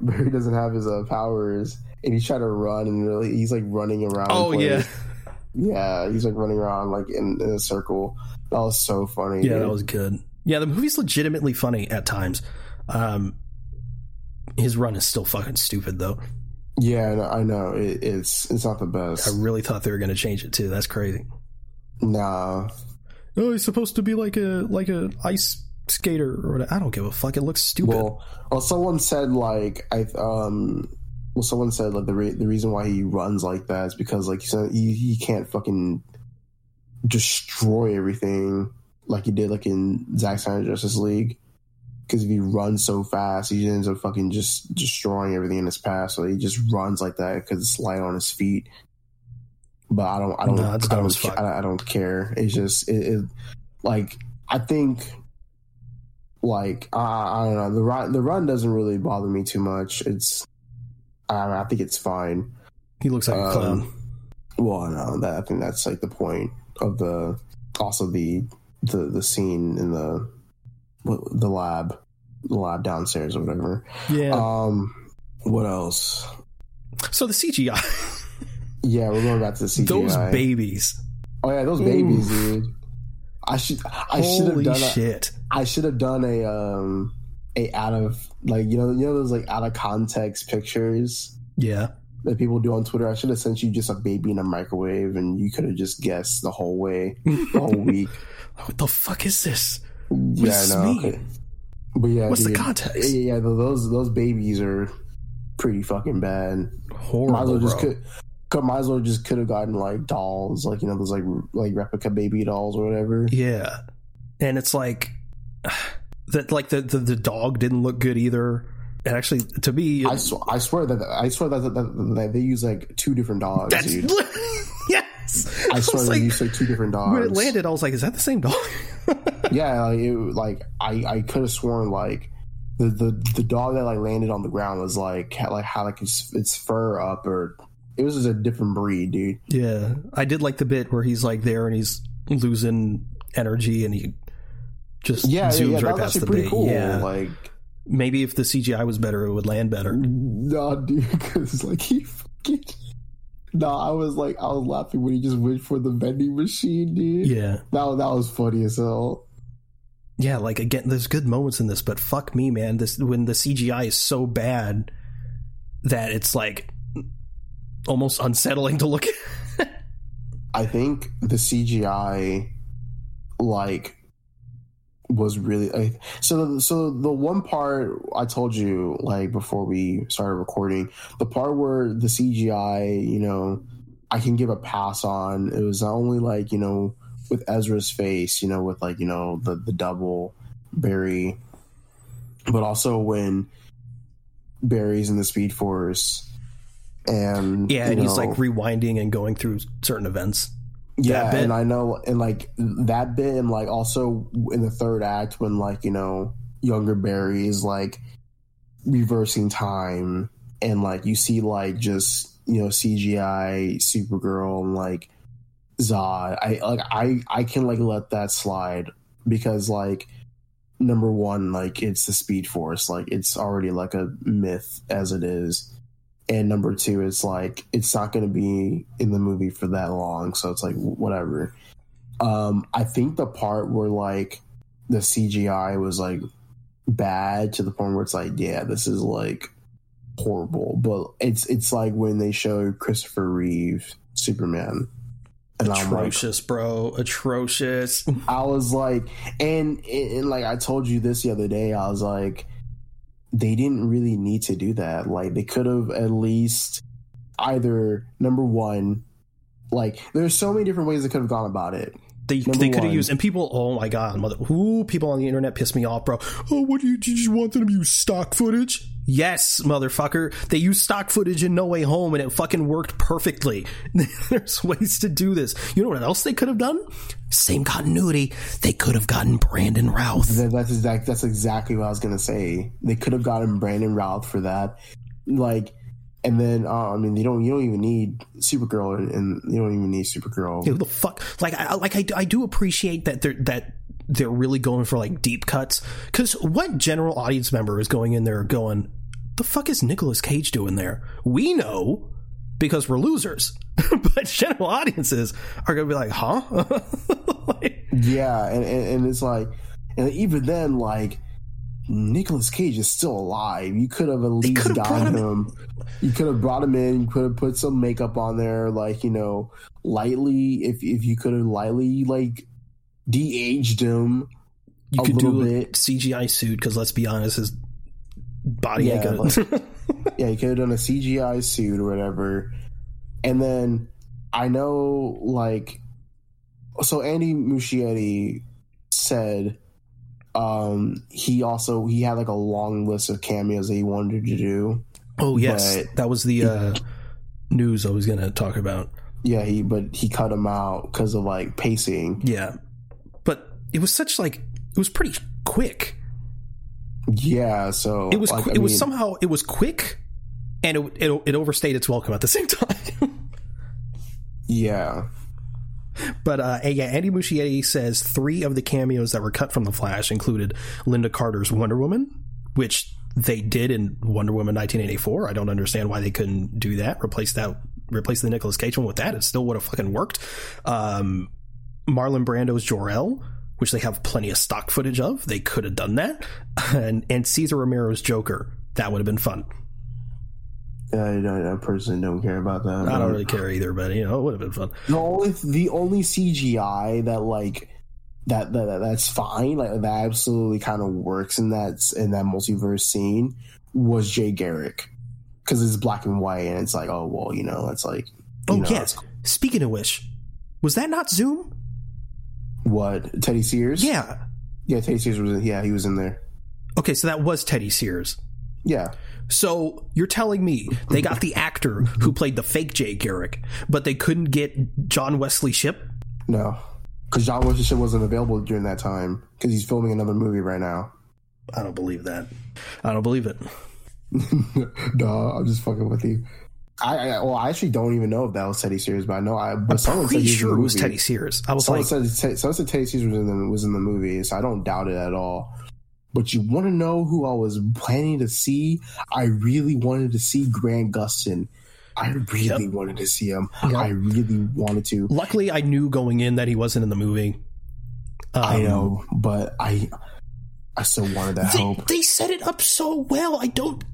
Barry doesn't have his uh, powers, and he's trying to run, and really, he's like running around. Oh yeah, yeah, he's like running around like in, in a circle. That was so funny. Yeah, dude. that was good. Yeah, the movie's legitimately funny at times. Um, his run is still fucking stupid though. Yeah, I know it, it's it's not the best. I really thought they were going to change it too. That's crazy. Nah. Oh, he's supposed to be like a like a ice skater or whatever. I don't give a fuck. It looks stupid. Well, well, someone said like I um well, someone said like the re- the reason why he runs like that is because like he said he, he can't fucking destroy everything like he did like in Zack Snyder Justice League. Because if he runs so fast, he ends up fucking just destroying everything in his path. So he just runs like that because it's light on his feet. But I don't, I don't, it's I, don't as fuck. I, I don't care. It's just, it, it like I think, like I, I don't know, the run, the run doesn't really bother me too much. It's, I, I think it's fine. He looks like a clown. Um, well, no, that I think that's like the point of the also the the the scene in the the lab, the lab downstairs or whatever. Yeah. Um, what else? so the CGI, Yeah, we're going back to the CGI. those babies. oh yeah, those babies, dude. I should I should have Holy done shit. I should have done a um a out of like you know you know those like out of context pictures Yeah. that people do on Twitter. I should have sent you just a baby in a microwave and you could have just guessed the whole way, the whole week. What the fuck is this? yeah, does this know. mean? Okay. But yeah, What's the context? Yeah, yeah, th- those those babies are pretty fucking bad. Horrible. Might as well just could might as well just could have gotten like dolls, like you know those like like replica baby dolls or whatever. Yeah. And it's like that like the, the the dog didn't look good either. And actually to me I, sw- I swear that I swear that, that, that they use like two different dogs, that's dude. yes. I swear was they like, use like two different dogs. when it landed, I was like, is that the same dog? Yeah, like, it, like I I could have sworn like the, the the dog that like landed on the ground was like had, like had like its, its fur up or it was just a different breed, dude. yeah. I did like the bit where he's like there and he's losing energy and he just Yeah, yeah, zooms yeah right past the pretty bait. cool. Yeah. Like Maybe if the CGI was better, it would land better. No, dude, because like he fucking. No, I was like, I was laughing when he just went for the vending machine, dude. Yeah. That was, that was funny as hell. Yeah, like again, there's good moments in this, but fuck me, man. This when the CGI is so bad that it's like almost unsettling to look at. I think the CGI, like, was really like, so. So the one part I told you, like before we started recording, the part where the CGI, you know, I can give a pass on. It was not only like you know with Ezra's face, you know, with like you know the the double Barry, but also when Barry's in the Speed Force, and Yeah, and he's like rewinding and going through certain events. Yeah, and I know, and like that bit, and like also in the third act when like you know younger Barry is like reversing time, and like you see like just you know CGI Supergirl and like Zod. I like I I can like let that slide because like number one like it's the Speed Force, like it's already like a myth as it is and number two it's like it's not going to be in the movie for that long so it's like whatever um i think the part where like the cgi was like bad to the point where it's like yeah this is like horrible but it's it's like when they show christopher reeve superman and i'm like Atrocious, bro. Atrocious. I was like, and, and like I told you this the other day, I was like, they didn't really need to do that. Like they could have at least either number one, like there's so many different ways they could have gone about it. They, Number they could have used and people oh my god mother who people on the internet piss me off bro. Oh what do you did you want them to use stock footage? Yes motherfucker. They used stock footage in no way home and it fucking worked perfectly. There's ways to do this. You know what else they could have done? Same continuity. They could have gotten brandon routh. That, that's exact. That's exactly what I was gonna say. They could have gotten Brandon Routh for that, like, and then uh, I mean, you don't you don't even need Supergirl, and, you don't even need Supergirl. The fuck? Like, I like I, I do appreciate that they're that they're really going for like deep cuts. Because what general audience member is going in there going, the fuck is Nicolas Cage doing there? We know because we're losers, but general audiences are going to be like, huh? Like, Yeah, and, and, and it's like, and even then, like, Nicolas Cage is still alive. You could have at least could have brought gotten him him. You could have brought him in. You could have put some makeup on there, like you know, lightly. If if you could have lightly like de-aged him. you A could little do a bit. CGI suit because let's be honest, his body Yeah, ain't good. yeah, he could have done a CGI suit or whatever. And then I know, like, so Andy Muschietti said um he also he had like a long list of cameos that he wanted to do. Oh yes, that was the uh, news I was going to talk about. Yeah, he but he cut him out because of like pacing. Yeah, but it was such like it was pretty quick. Yeah, so It was like, qu- I it was mean, somehow it was quick, and it, it it overstayed its welcome at the same time. yeah. But uh, yeah, Andy Muschietti says three of the cameos that were cut from the Flash included Lynda Carter's Wonder Woman, which they did in Wonder Woman 1984. I don't understand why they couldn't do that. Replace that. Replace the Nicolas Cage one with that. It still would have fucking worked. Um, Marlon Brando's Jor-El, which they have plenty of stock footage of. They could have done that. And and Cesar Romero's Joker. That would have been fun. I, I, I personally don't care about that. I don't really care either, but you oh, know, it would have been fun. The only the only CGI that like that that, that that's fine, like that absolutely kind of works in that in that multiverse scene was Jay Garrick because it's black and white and it's like oh well you know that's like Oh know, yeah. that's- Speaking of which, was that not Zoom? what Teddy Sears Yeah. yeah Teddy Sears was in, yeah he was in there Okay, so that was Teddy Sears. yeah So you're telling me they got the actor who played the fake Jay Garrick, but they couldn't get John Wesley Shipp? no because John Washington wasn't available during that time because he's filming another movie right now. I don't believe that. I don't believe it. no, I'm just fucking with you. I, I well, I actually don't even know if that was Teddy Sears, but I know I. But I'm someone pretty in sure it was. Teddy Sears. I was Someone like, said someone said Teddy Sears was in the was in the movie, so I don't doubt it at all. But you want to know who I was planning to see? I really wanted to see Grant Gustin. I really wanted to see him. Yep. I really wanted to. luckily I knew going in that he wasn't in the movie. I Um, know, but I I still wanted that They, hope. they set it up so well. I don't.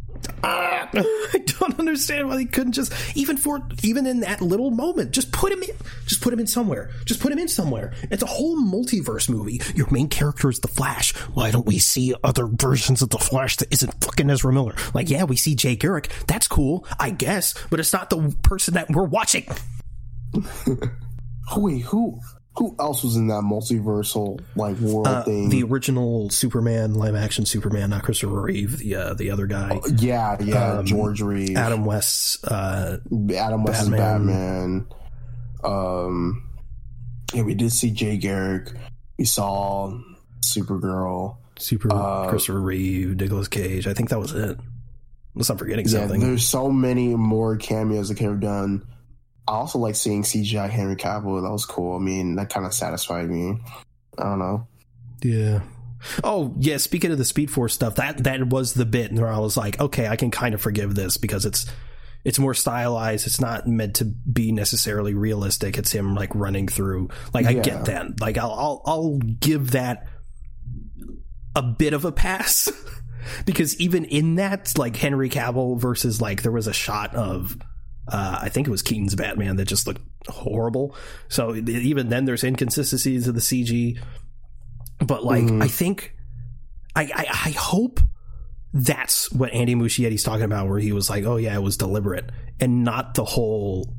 Ah, I don't understand why they couldn't just even for even in that little moment just put him in just put him in somewhere. Just put him in somewhere. It's a whole multiverse movie. Your main character is the flash. Why don't we see other versions of the flash that isn't fucking ezra miller? Like yeah we see jay garrick. That's cool i guess but it's not the person that we're watching. Oh, wait, who who else was in that multiversal like world uh, thing? the original superman live action superman not christopher reeve the uh, the other guy yeah, yeah, um, George Reeves, adam west's uh Adam West's Batman. Batman. Um, yeah, we did see Jay Garrick. We saw Supergirl. Super Uh, Christopher Reeve, Nicolas Cage. I think that was it. Unless I'm forgetting Yeah, something. there's so many more cameos that could have done. I also like seeing CGI Henry Cavill. That was cool. I mean, that kind of satisfied me. I don't know. Yeah. Oh yeah. Speaking of the Speed Force stuff, that that was the bit where I was like, okay, I can kind of forgive this because it's it's more stylized. It's not meant to be necessarily realistic. It's him like running through. Like I Yeah. get that. Like I'll I'll, I'll give that a bit of a pass because even in that, like Henry Cavill versus like there was a shot of. Uh, I think it was Keaton's Batman that just looked horrible. So even then, there's inconsistencies of the CG but like Mhm. I think I, I I hope that's what Andy Muschietti's talking about where he was like oh yeah it was deliberate and not the whole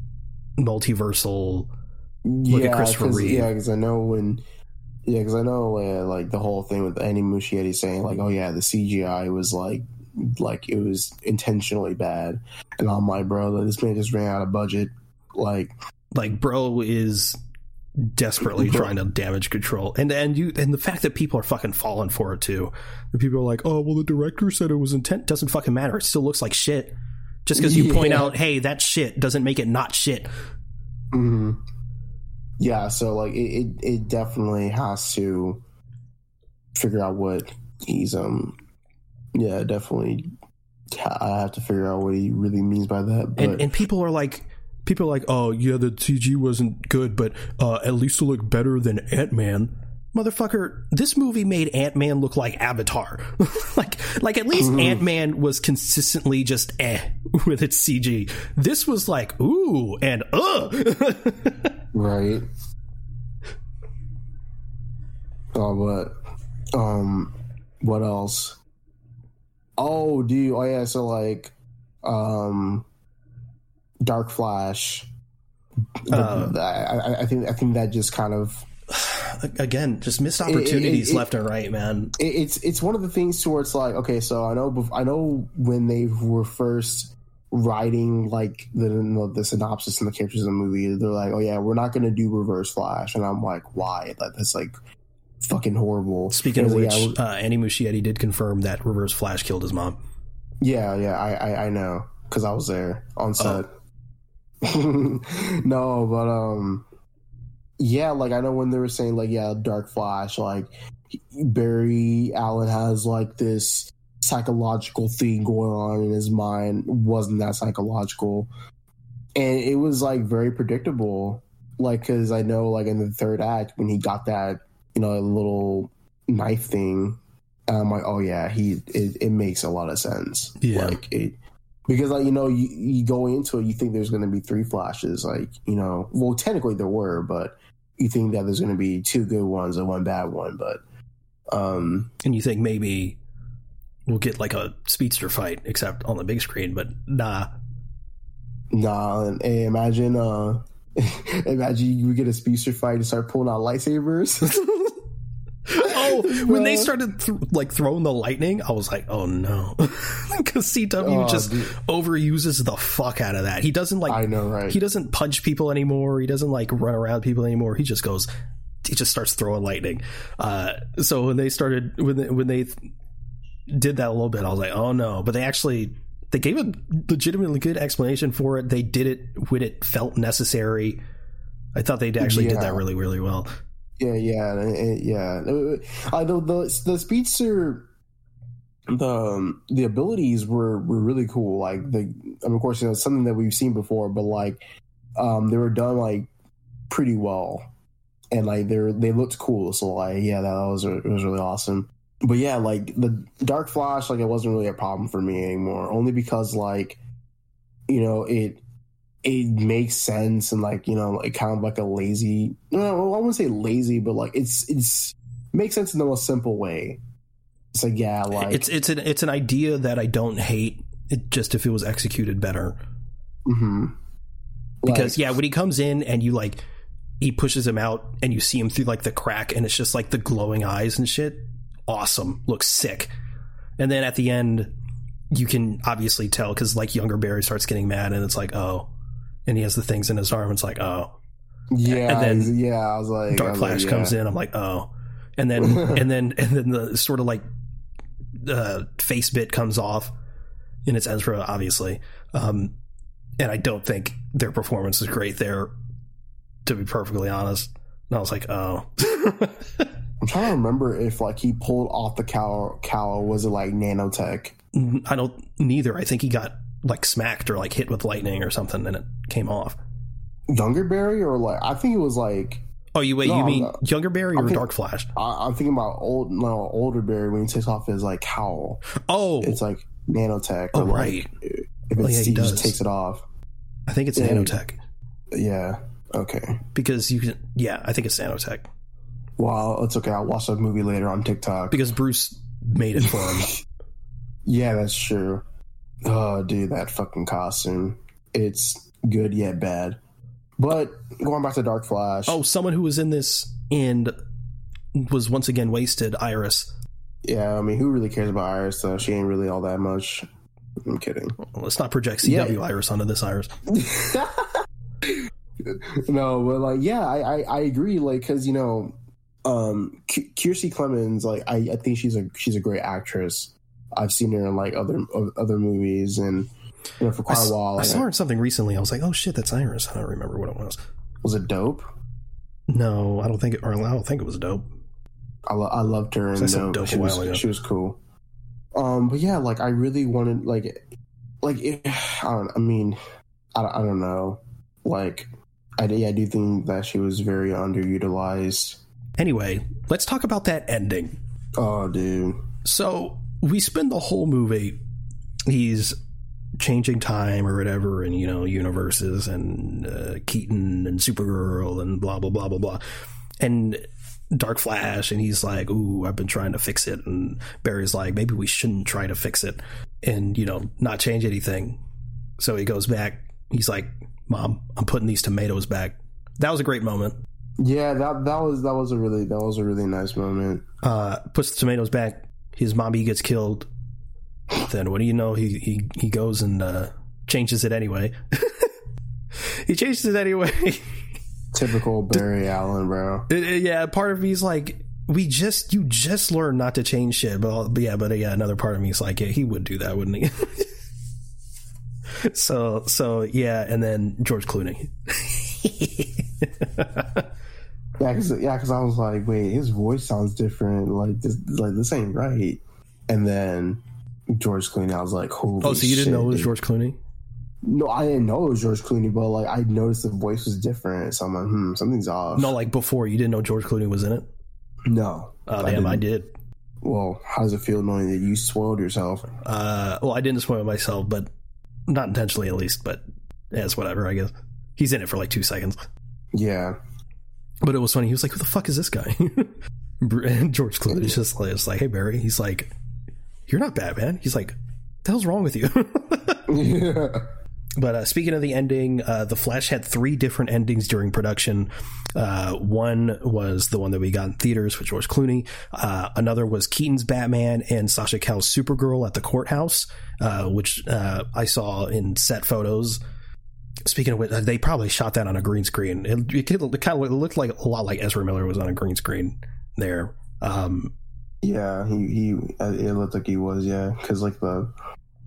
multiversal Look at yeah, Christopher cause, Reeve. Yeah, because I know when. Yeah, because I know uh, like the whole thing with Andy Muschietti saying like, "Oh yeah, the CGI was like, like it was intentionally bad," and I'm like, "Bro, this man just ran out of budget." Like, like bro is desperately Bro. trying to damage control. And and you and the fact that people are fucking falling for it too. The people are like oh well the director said it was intent. Doesn't fucking matter. It still looks like shit. Just because you point out hey that shit doesn't make it not shit. Mhm. yeah, so like it, it, it definitely has to figure out what he's um, yeah, definitely. I have to figure out what he really means by that. But and and people are like people are like oh yeah the CG wasn't good but uh, at least it looked better than Ant-Man motherfucker this movie made Ant-Man look like Avatar like like at least Ant-Man was consistently just eh with its CG this was like ooh and uh Right. Oh, but um, what else? Oh, dude. Oh, yeah. So like, um, Dark Flash. Uh, I, I, I think I think that just kind of Again, just missed opportunities it- it- left and right, man. it, it's it's one of the things to where it's like okay, so I know I know when they were first writing like the the synopsis and the characters in the movie, they're like, oh yeah, we're not going to do Reverse Flash, and I'm like, why? That, that's like fucking horrible. Speaking of which, yeah, uh, Andy Muschietti did confirm that Reverse Flash killed his mom. Yeah, yeah, I I, I know because I was there on set. no, but um, yeah, like I know when they were saying like yeah, Dark Flash, like Barry Allen has like this psychological thing going on in his mind. Wasn't that psychological? And it was like very predictable, like because I know like in the third act when he got that you know a little knife thing and I'm like, oh yeah, he it, it makes a lot of sense. Yeah. Like it because like you know you, you go into it, you think there's going to be three flashes. Like you know, well technically there were, but you think that there's going to be two good ones and one bad one. But um, And you think maybe we'll get like a speedster fight, except on the big screen, but nah. nah. And imagine uh, imagine you get a speedster fight and start pulling out lightsabers. When they started th- like throwing the lightning, I was like, oh no, because CW Oh, just dude. overuses the fuck out of that. He doesn't like I know, right? he doesn't punch people anymore. He doesn't like run around people anymore. He just goes, he just starts throwing lightning. Uh, so when they started when they, when they did that a little bit, I was like, oh no. But they actually they gave a legitimately good explanation for it. They did it when it felt necessary. I thought they actually did that really really well. Yeah, yeah, yeah. I know the the speedster, the um, the abilities were were really cool. Like the, of course, you know, something that we've seen before, but like, um, they were done like pretty well, and like they they looked cool. So like, yeah, that was it was really awesome. But yeah, like the Dark Flash, like it wasn't really a problem for me anymore, only because like, you know, it it makes sense and like you know like kind of like a lazy no i wouldn't say lazy but like it's it's makes sense in the most simple way it's like yeah like it's it's an it's an idea that I don't hate. It just if it was executed better. mhm. Because Like, yeah, when he comes in and you like he pushes him out and you see him through like the crack and it's just like the glowing eyes and shit. Awesome. Looks sick. And then at the end you can obviously tell cuz like younger Barry starts getting mad and it's like, "Oh." And he has the things in his arm. It's like, "Oh." yeah and then yeah i was like Dark Flash comes in. I'm like, "Oh." And then and then and then the sort of like uh face bit comes off and it's Ezra obviously. Um and I don't think their performance is great there to be perfectly honest. And I was like, "Oh." i'm trying to remember if like he pulled off the cowl cowl was it like nanotech I don't neither. I think he got like smacked or like hit with lightning or something and it came off. younger barry or like i think it was like Oh, you wait, No, you mean younger Barry or think- Dark Flash? I, i'm thinking about old no older barry when he takes off his like cowl Oh, it's like nanotech oh like, right. if Oh, it's, yeah, he just takes it off I think it's Yeah. nanotech yeah okay because you can yeah, I think it's nanotech Well, it's okay. I'll watch that movie later on TikTok. because Bruce made it for him. Yeah, that's true. Oh, dude, that fucking costume. It's good yet bad. But going back to Dark Flash. oh, someone who was in this and was once again wasted, Iris. yeah. I mean, who really cares about Iris? Though she ain't really all that much. I'm kidding. Let's not project CW Yeah. Iris onto this Iris. no, but like, yeah, I I, I agree. Like, because you know, um, Kiersey Clemons, like, I, I think she's a she's a great actress. I've seen her in like other other movies, and you know, for quite s- a while. I saw her in something recently. I was like, oh shit, that's Iris. I don't remember what it was. was it dope? No, I don't think it. Or I don't think it was dope. I, lo- I loved her and I dope. dope She a was ago. she was cool. Um, but yeah, like I really wanted like like it, I don't. I mean, I, I don't know. Like I yeah, I do think that she was very underutilized. Anyway, let's talk about that ending. Oh, dude. So we spend the whole movie. He's changing time or whatever, and you know universes and uh, Keaton and Supergirl and blah blah blah blah blah, and Dark Flash, and he's like, "Ooh, I've been trying to fix it," and Barry's like, "Maybe we shouldn't try to fix it, and you know not change anything." So he goes back. He's like, "Mom, I'm putting these tomatoes back." That was a great moment. Yeah, that that was that was a really that was a really nice moment. Uh, puts the tomatoes back. His mommy gets killed. Then what do you know? He he he goes and uh, changes it anyway. he changes it anyway. Typical Barry Allen, bro. It- it- yeah, part of me's like, we just you just learned not to change shit, but, but yeah, but yeah, another part of me is like, yeah, he would do that, wouldn't he? so so yeah, and then George Clooney. Yeah, cause yeah, 'cause I was like, wait, his voice sounds different. Like this, like this ain't right. And then George Clooney, I was like, holy. oh, so you didn't know it was. George Clooney? No, I didn't know it was George Clooney, but like I noticed the voice was different. So I'm like, hmm, something's off. No, like before you didn't know George Clooney was in it. no. Oh damn, I did. Well, how does it feel knowing that you spoiled yourself? Uh, well, I didn't spoil myself, but not intentionally, at least. But yeah, it's whatever. I guess he's in it for like two seconds. Yeah, But it was funny. He was like, "Who the fuck is this guy?" and George Clooney's just like, it's like, "Hey Barry," he's like, "You're not Batman." He's like, "The hell's wrong with you?" yeah. but uh, speaking of the ending, uh, the Flash had three different endings during production. Uh, one was the one that we got in theaters with George Clooney. Uh, another was Keaton's Batman and Sasha Calle's Supergirl at the courthouse, uh, which uh, I saw in set photos. Speaking of which, they probably shot that on a green screen. It, it, kind of it looked like a lot like Ezra Miller was on a green screen there. Um, Yeah, he he. uh, It looked like he was. Yeah, because like the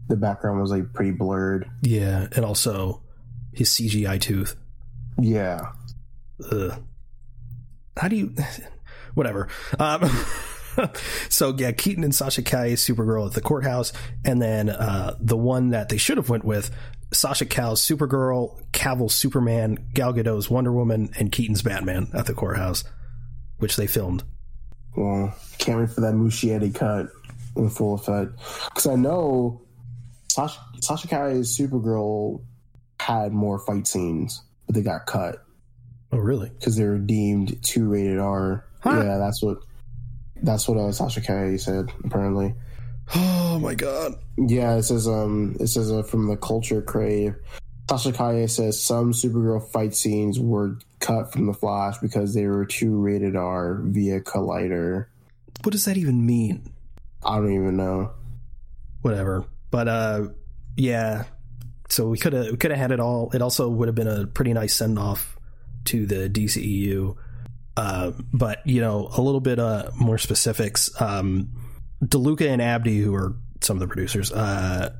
the background was like pretty blurred. yeah, and also his CGI tooth. Yeah, Ugh. How do you? Whatever. Um, so yeah, Keaton and Sasha Calle Supergirl at the courthouse, and then uh, the one that they should have went with Sasha Calle's Supergirl, Cavill's Superman, Gal Gadot's Wonder Woman, and Keaton's Batman at the courthouse, which they filmed. well, can't wait for that Muschietti cut in full effect. Because I know Sasha Sasha Calle's Supergirl had more fight scenes, but they got cut Oh, really? because they were deemed too rated R. Huh. Yeah, that's what that's what uh, Sasha Calle said. Apparently. Oh my god. Yeah, it says um, it says uh, from the Culture Crave. Sasha Calle says some Supergirl fight scenes were cut from the Flash because they were too rated R via Collider. What does that even mean? I don't even know. whatever. But uh, yeah. So we could have we could have had it all. It also would have been a pretty nice send off to the DCEU. Uh, but you know, a little bit uh, more specifics. Um, DeLuca and Abdy, who are some of the producers, uh,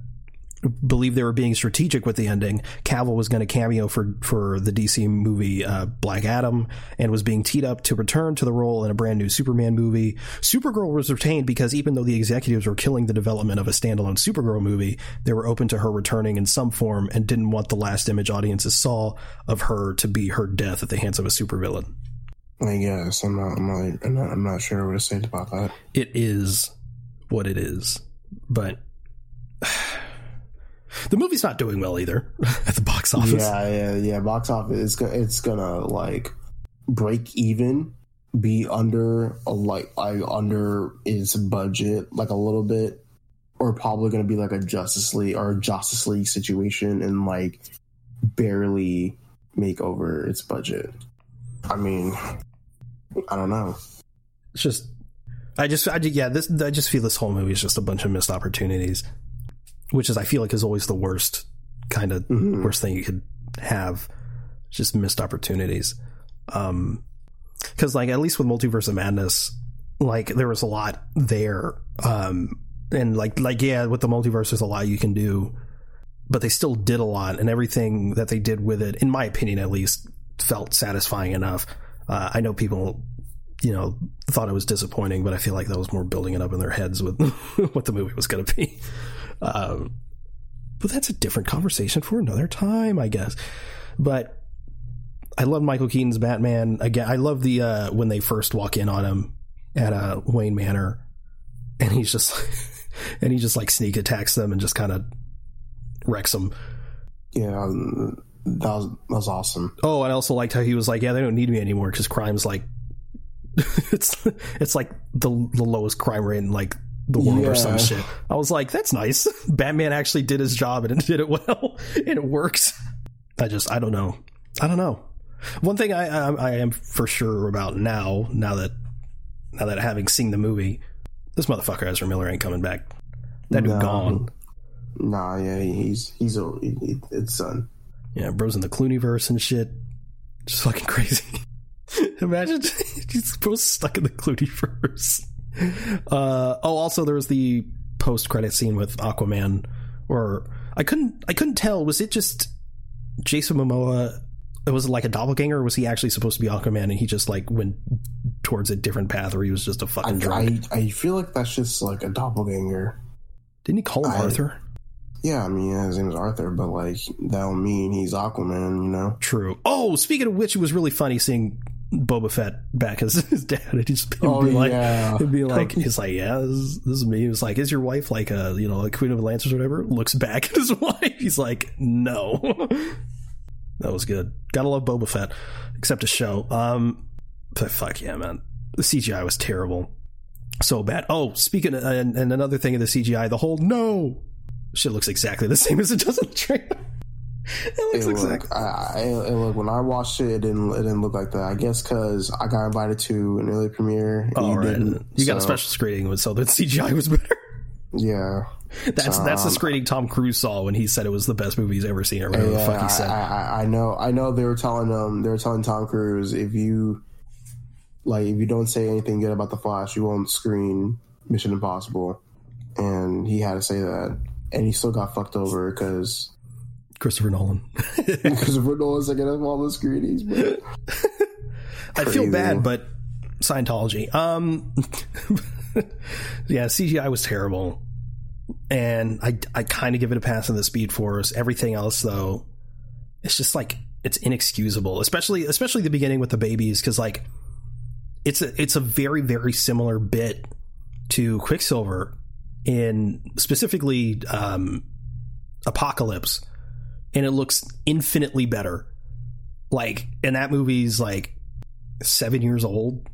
believe they were being strategic with the ending. Cavill was going to cameo for for the DC movie uh, Black Adam and was being teed up to return to the role in a brand new Superman movie. Supergirl was retained because even though the executives were killing the development of a standalone Supergirl movie, they were open to her returning in some form and didn't want the last image audiences saw of her to be her death at the hands of a supervillain. I guess I'm not. I'm not. I'm not, I'm not sure what to say about that. It is what it is, but. The movie's not doing well either at the box office. Yeah, yeah, yeah. Box office. It's gonna. It's gonna like break even, be under a like like under its budget like a little bit, or probably gonna be like a Justice League or a Justice League situation and like barely make over its budget. I mean, I don't know. It's just, I just, I, yeah, this, I just feel this whole movie is just a bunch of missed opportunities, which is, I feel like, is always the worst kind of Mhm. worst thing you could have, just missed opportunities. Um, because like at least with Multiverse of Madness, like there was a lot there, um, and like like yeah, with the multiverse, there's a lot you can do, but they still did a lot, and everything that they did with it, in my opinion, at least, felt satisfying enough. Uh, I know people, you know, thought it was disappointing, but I feel like that was more building it up in their heads with what the movie was going to be. Um, but that's a different conversation for another time, I guess. But I love Michael Keaton's Batman. Again, I love the uh, when they first walk in on him at uh, Wayne Manor, and he's just and he just like sneak attacks them and just kind of wrecks them. Yeah, that was that was awesome. Oh, I also liked how he was like, "Yeah, they don't need me anymore because crime's like it's it's like the the lowest crime rate in like the world or some shit. I was like, that's nice. Batman actually did his job and did it well and it works. I just, I don't know. I don't know. One thing I, I, I am for sure about now, now that, now that having seen the movie, this motherfucker Ezra Miller ain't coming back. That dude No. gone. Nah, yeah, he's he's a he, it's done. Yeah, bro's in the Clooneyverse and shit. Just fucking crazy. Imagine he's both stuck in the Clooneyverse. Uh, oh, also there was the post-credit scene with Aquaman, or I couldn't I couldn't tell was it just Jason Momoa? It Was it like a doppelganger, or was he actually supposed to be Aquaman and he just like went towards a different path, or he was just a fucking drunk? I I feel like that's just like a doppelganger. Didn't he call him I- Arthur? Yeah, I mean, yeah, his name is Arthur, but like that don't mean he's Aquaman, you know? True. Oh, speaking of which, it was really funny seeing Boba Fett back as his dad. And he just Oh, be like, yeah. It'd be like he's like, yeah, this is, this is me. He was like, is your wife like a you know a queen of the lancers or whatever? Looks back at his wife. He's like, no. that was good. Gotta love Boba Fett, except a show. Um, but fuck yeah, man. The CGI was terrible, so bad. Oh, speaking of, and, and another thing of the CGI, the whole no shit looks exactly the same as it does in the trailer. It looks It exactly. look, I, I, it look, when I watched it, it didn't, it didn't look like that. I guess because I got invited to an early premiere. And Oh, you right. didn't, You got a special screening, so the CGI was better. Yeah. That's that's the Um, screening Tom Cruise saw when he said it was the best movie he's ever seen, or whatever the fuck he I, said. I, I, I know. I know. They were telling um, they were telling Tom Cruise if you, like, if you don't say anything good about the Flash, you won't screen Mission Impossible, and he had to say that, and he still got fucked over because Christopher Nolan. of Nolan's like of all the screenings. But I feel bad, but Scientology. Um, yeah, CGI was terrible, and I I kind of give it a pass on the Speed Force. Everything else, though, it's just like it's inexcusable, especially especially the beginning with the babies, because like it's a it's a very very similar bit to Quicksilver in specifically um, Apocalypse, and it looks infinitely better. Like, and that movie's like seven years old,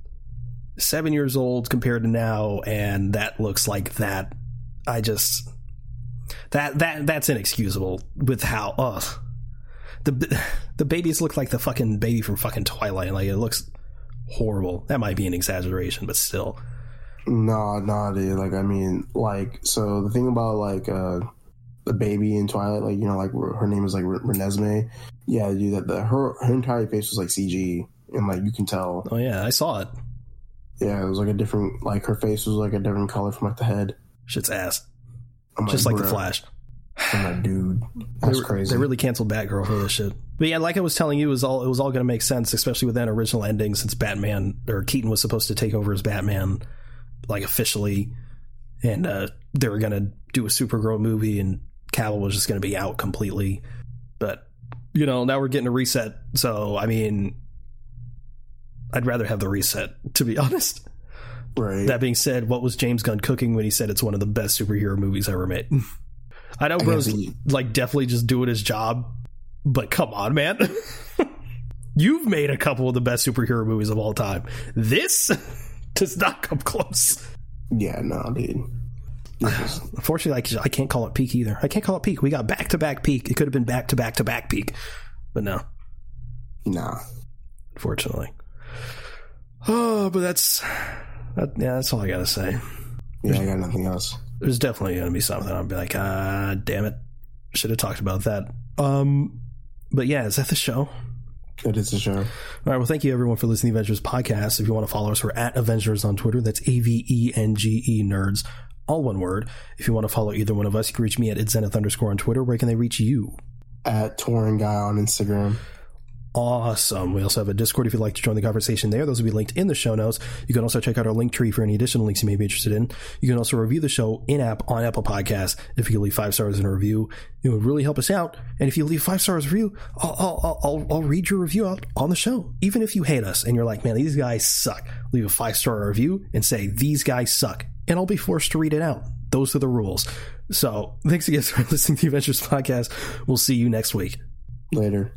seven years old compared to now, and that looks like that. I just that that that's inexcusable with how ugh the the babies look like the fucking baby from fucking Twilight. Like it looks horrible. That might be an exaggeration, but still. no, no, dude. Like, I mean, like, so the thing about like uh the baby in Twilight, like, you know, like her name is like Re- Renesmee. Yeah, dude. That the her her entire face was like CG, and like you can tell. Oh yeah, I saw it. Yeah, it was like a different, like her face was like a different color from like the head. Shit's ass, I'm just like the. Flash. I'm like, dude, that's they, crazy. They really canceled Batgirl for this shit. But yeah, like I was telling you, it was all it was all going to make sense, especially with that original ending, since Batman or Keaton was supposed to take over as Batman, like officially, and uh, they were going to do a Supergirl movie, and Cavill was just going to be out completely. But you know, now we're getting a reset. So I mean, I'd rather have the reset, to be honest. right. That being said, what was James Gunn cooking when he said it's one of the best superhero movies ever made? I know I Bro's he- like definitely just doing his job, but come on, man. You've made a couple of the best superhero movies of all time. This does not come close. yeah, no, dude. Unfortunately, I, I can't call it peak either. I can't call it peak. We got back to back peak. It could have been back to back to back peak, but no, nah. unfortunately. Oh, but that's that, yeah, that's all I gotta say. Yeah, I got nothing else. there's definitely going to be something I'll be like, ah, damn it, should have talked about that. Um, but yeah, is that the show? It is the show. All right. Well, thank you everyone for listening to the Avengenerds podcast. If you want to follow us, we're at Avengenerds on Twitter. That's A V E N G E nerds, all one word. If you want to follow either one of us, you can reach me at Zenith underscore on Twitter. Where can they reach you? At Touring Guy on Instagram. Awesome. We also have a Discord if you'd like to join the conversation there. Those will be linked in the show notes. You can also check out our link tree for any additional links you may be interested in. You can also review the show in app on Apple Podcasts. If you leave five stars in a review, it would really help us out. And if you leave five stars review, I'll, I'll, I'll, I'll read your review out on the show. Even if you hate us and you're like, man, these guys suck, leave a five star review and say, these guys suck. And I'll be forced to read it out. Those are the rules. So thanks again for listening to the Avengenerds Podcast. We'll see you next week. Later.